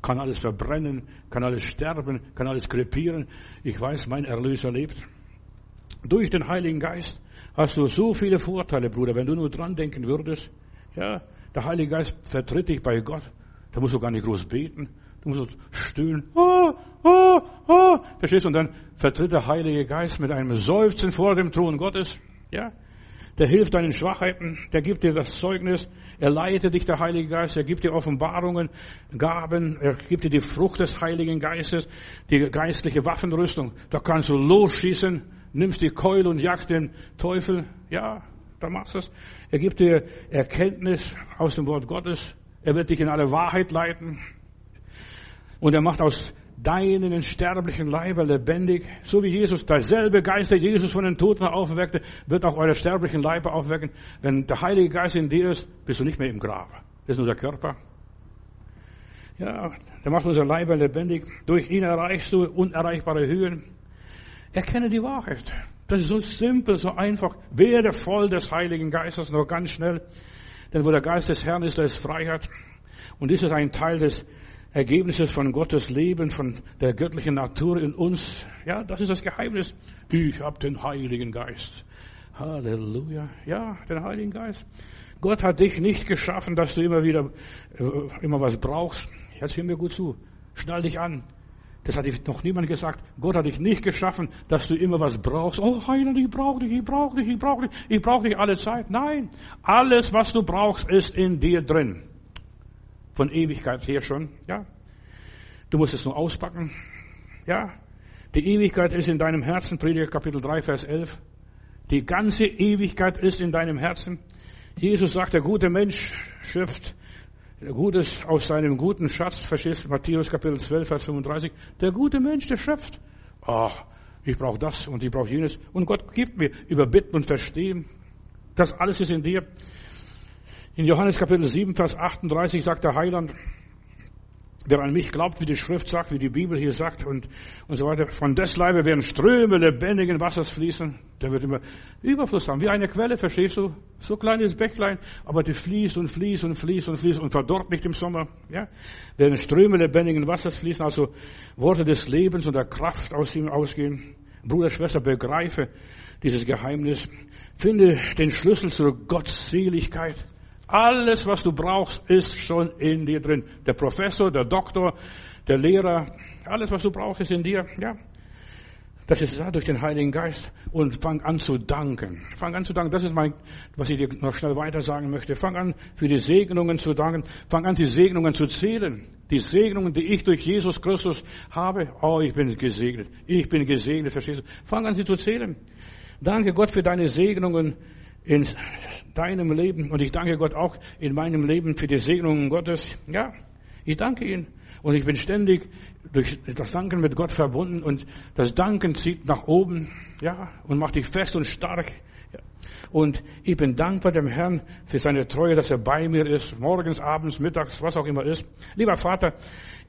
A: Kann alles verbrennen, kann alles sterben, kann alles krepieren. Ich weiß, mein Erlöser lebt. Durch den Heiligen Geist hast du so viele Vorteile, Bruder, wenn du nur dran denken würdest. Ja, der Heilige Geist vertritt dich bei Gott. Da musst du gar nicht groß beten. Du musst stöhnen. Oh, oh, oh. Verstehst du? Und dann vertritt der Heilige Geist mit einem Seufzen vor dem Thron Gottes. Ja, der hilft deinen Schwachheiten, der gibt dir das Zeugnis, er leitet dich, der Heilige Geist, er gibt dir Offenbarungen, Gaben, er gibt dir die Frucht des Heiligen Geistes, die geistliche Waffenrüstung. Da kannst du losschießen, nimmst die Keule und jagst den Teufel. Ja, da machst du es. Er gibt dir Erkenntnis aus dem Wort Gottes. Er wird dich in alle Wahrheit leiten. Und er macht aus deinen sterblichen Leiber lebendig, so wie Jesus, derselbe Geist, der Jesus von den Toten aufweckte, wird auch eure sterblichen Leiber aufwecken. Wenn der Heilige Geist in dir ist, bist du nicht mehr im Grab. Das ist nur der Körper. Ja, der macht unser Leiber lebendig. Durch ihn erreichst du unerreichbare Höhen. Erkenne die Wahrheit. Das ist so simpel, so einfach. Werde voll des Heiligen Geistes, nur ganz schnell. Denn wo der Geist des Herrn ist, da ist Freiheit. Und dies ist ein Teil des Ergebnisses von Gottes Leben, von der göttlichen Natur in uns. Ja, das ist das Geheimnis. Ich habe den Heiligen Geist. Halleluja. Ja, den Heiligen Geist. Gott hat dich nicht geschaffen, dass du immer wieder äh, immer was brauchst. Jetzt hör mir gut zu. Schnall dich an. Das hat noch niemand gesagt. Gott hat dich nicht geschaffen, dass du immer was brauchst. Oh, Heiland, ich brauche dich, ich brauche dich, ich brauche dich, ich brauche dich alle Zeit. Nein, alles, was du brauchst, ist in dir drin von Ewigkeit her schon, ja. Du musst es nur auspacken, ja. Die Ewigkeit ist in deinem Herzen, Prediger Kapitel 3, Vers 11. Die ganze Ewigkeit ist in deinem Herzen. Jesus sagt, der gute Mensch schöpft Gutes aus seinem guten Schatz, verstehst Matthäus Kapitel 12, Vers 35. Der gute Mensch, der schöpft. Ach, ich brauche das und ich brauche jenes. Und Gott gibt mir über Bitten und Verstehen. Das alles ist in dir. In Johannes Kapitel 7, Vers 38 sagt der Heiland, wer an mich glaubt, wie die Schrift sagt, wie die Bibel hier sagt und, und so weiter, von des Leibe werden Ströme lebendigen Wassers fließen. Der wird immer Überfluss haben, wie eine Quelle, verstehst du? So kleines Bächlein, aber die fließt und fließt und fließt und fließt und verdorrt nicht im Sommer, ja? Werden Ströme lebendigen Wassers fließen, also Worte des Lebens und der Kraft aus ihm ausgehen. Bruder, Schwester, begreife dieses Geheimnis. Finde den Schlüssel zur Gottseligkeit. Alles, was du brauchst, ist schon in dir drin. Der Professor, der Doktor, der Lehrer, alles, was du brauchst, ist in dir, ja. Das ist da durch den Heiligen Geist. Und fang an zu danken. Fang an zu danken. Das ist mein, was ich dir noch schnell weiter sagen möchte. Fang an, für die Segnungen zu danken. Fang an, die Segnungen zu zählen. Die Segnungen, die ich durch Jesus Christus habe. Oh, ich bin gesegnet. Ich bin gesegnet, verstehst du? Fang an, sie zu zählen. Danke Gott für deine Segnungen in deinem Leben und ich danke Gott auch in meinem Leben für die Segnungen Gottes. Ja, ich danke ihm und ich bin ständig durch das Danken mit Gott verbunden und das Danken zieht nach oben, ja, und macht dich fest und stark. Und ich bin dankbar dem Herrn für seine Treue, dass er bei mir ist, morgens, abends, mittags, was auch immer ist. Lieber Vater,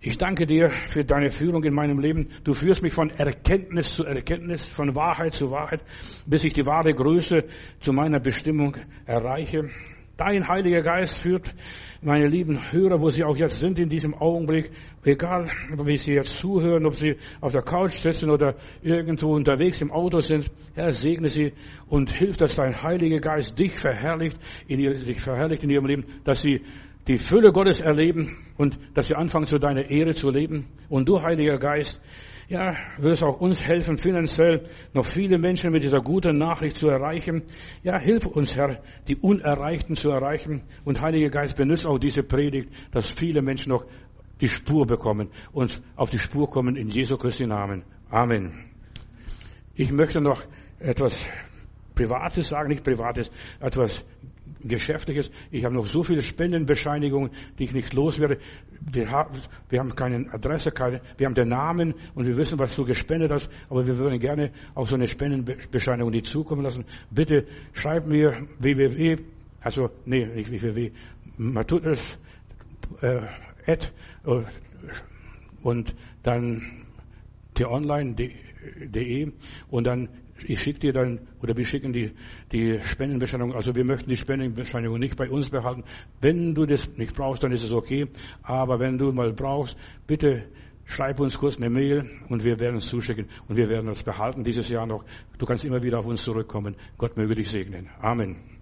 A: ich danke dir für deine Führung in meinem Leben. Du führst mich von Erkenntnis zu Erkenntnis, von Wahrheit zu Wahrheit, bis ich die wahre Größe zu meiner Bestimmung erreiche. Dein Heiliger Geist führt meine lieben Hörer, wo sie auch jetzt sind in diesem Augenblick, egal wie sie jetzt zuhören, ob sie auf der Couch sitzen oder irgendwo unterwegs im Auto sind, Herr, segne sie und hilf, dass dein Heiliger Geist dich verherrlicht, in ihr, sich verherrlicht in ihrem Leben, dass sie die Fülle Gottes erleben und dass sie anfangen, zu deiner Ehre zu leben. Und du, Heiliger Geist, ja, wirst auch uns helfen, finanziell noch viele Menschen mit dieser guten Nachricht zu erreichen. Ja, hilf uns, Herr, die Unerreichten zu erreichen. Und Heiliger Geist, benutze auch diese Predigt, dass viele Menschen noch die Spur bekommen und auf die Spur kommen in Jesu Christi Namen. Amen. Ich möchte noch etwas Privates sagen, nicht Privates, etwas Geschäftliches. Ich habe noch so viele Spendenbescheinigungen, die ich nicht loswerde. Wir haben, keine Adresse, keine, wir haben den Namen und wir wissen, was du gespendet hast, aber wir würden gerne auch so eine Spendenbescheinigung die zukommen lassen. Bitte schreib mir www, also, nee, nicht www, man tut es, äh, at, äh, und dann t-online.de und dann ich schicke dir dann, oder wir schicken die, die Spendenbescheinigung, also wir möchten die Spendenbescheinigung nicht bei uns behalten. Wenn du das nicht brauchst, dann ist es okay. Aber wenn du mal brauchst, bitte schreib uns kurz eine Mail und wir werden es zuschicken und wir werden es behalten dieses Jahr noch. Du kannst immer wieder auf uns zurückkommen. Gott möge dich segnen. Amen.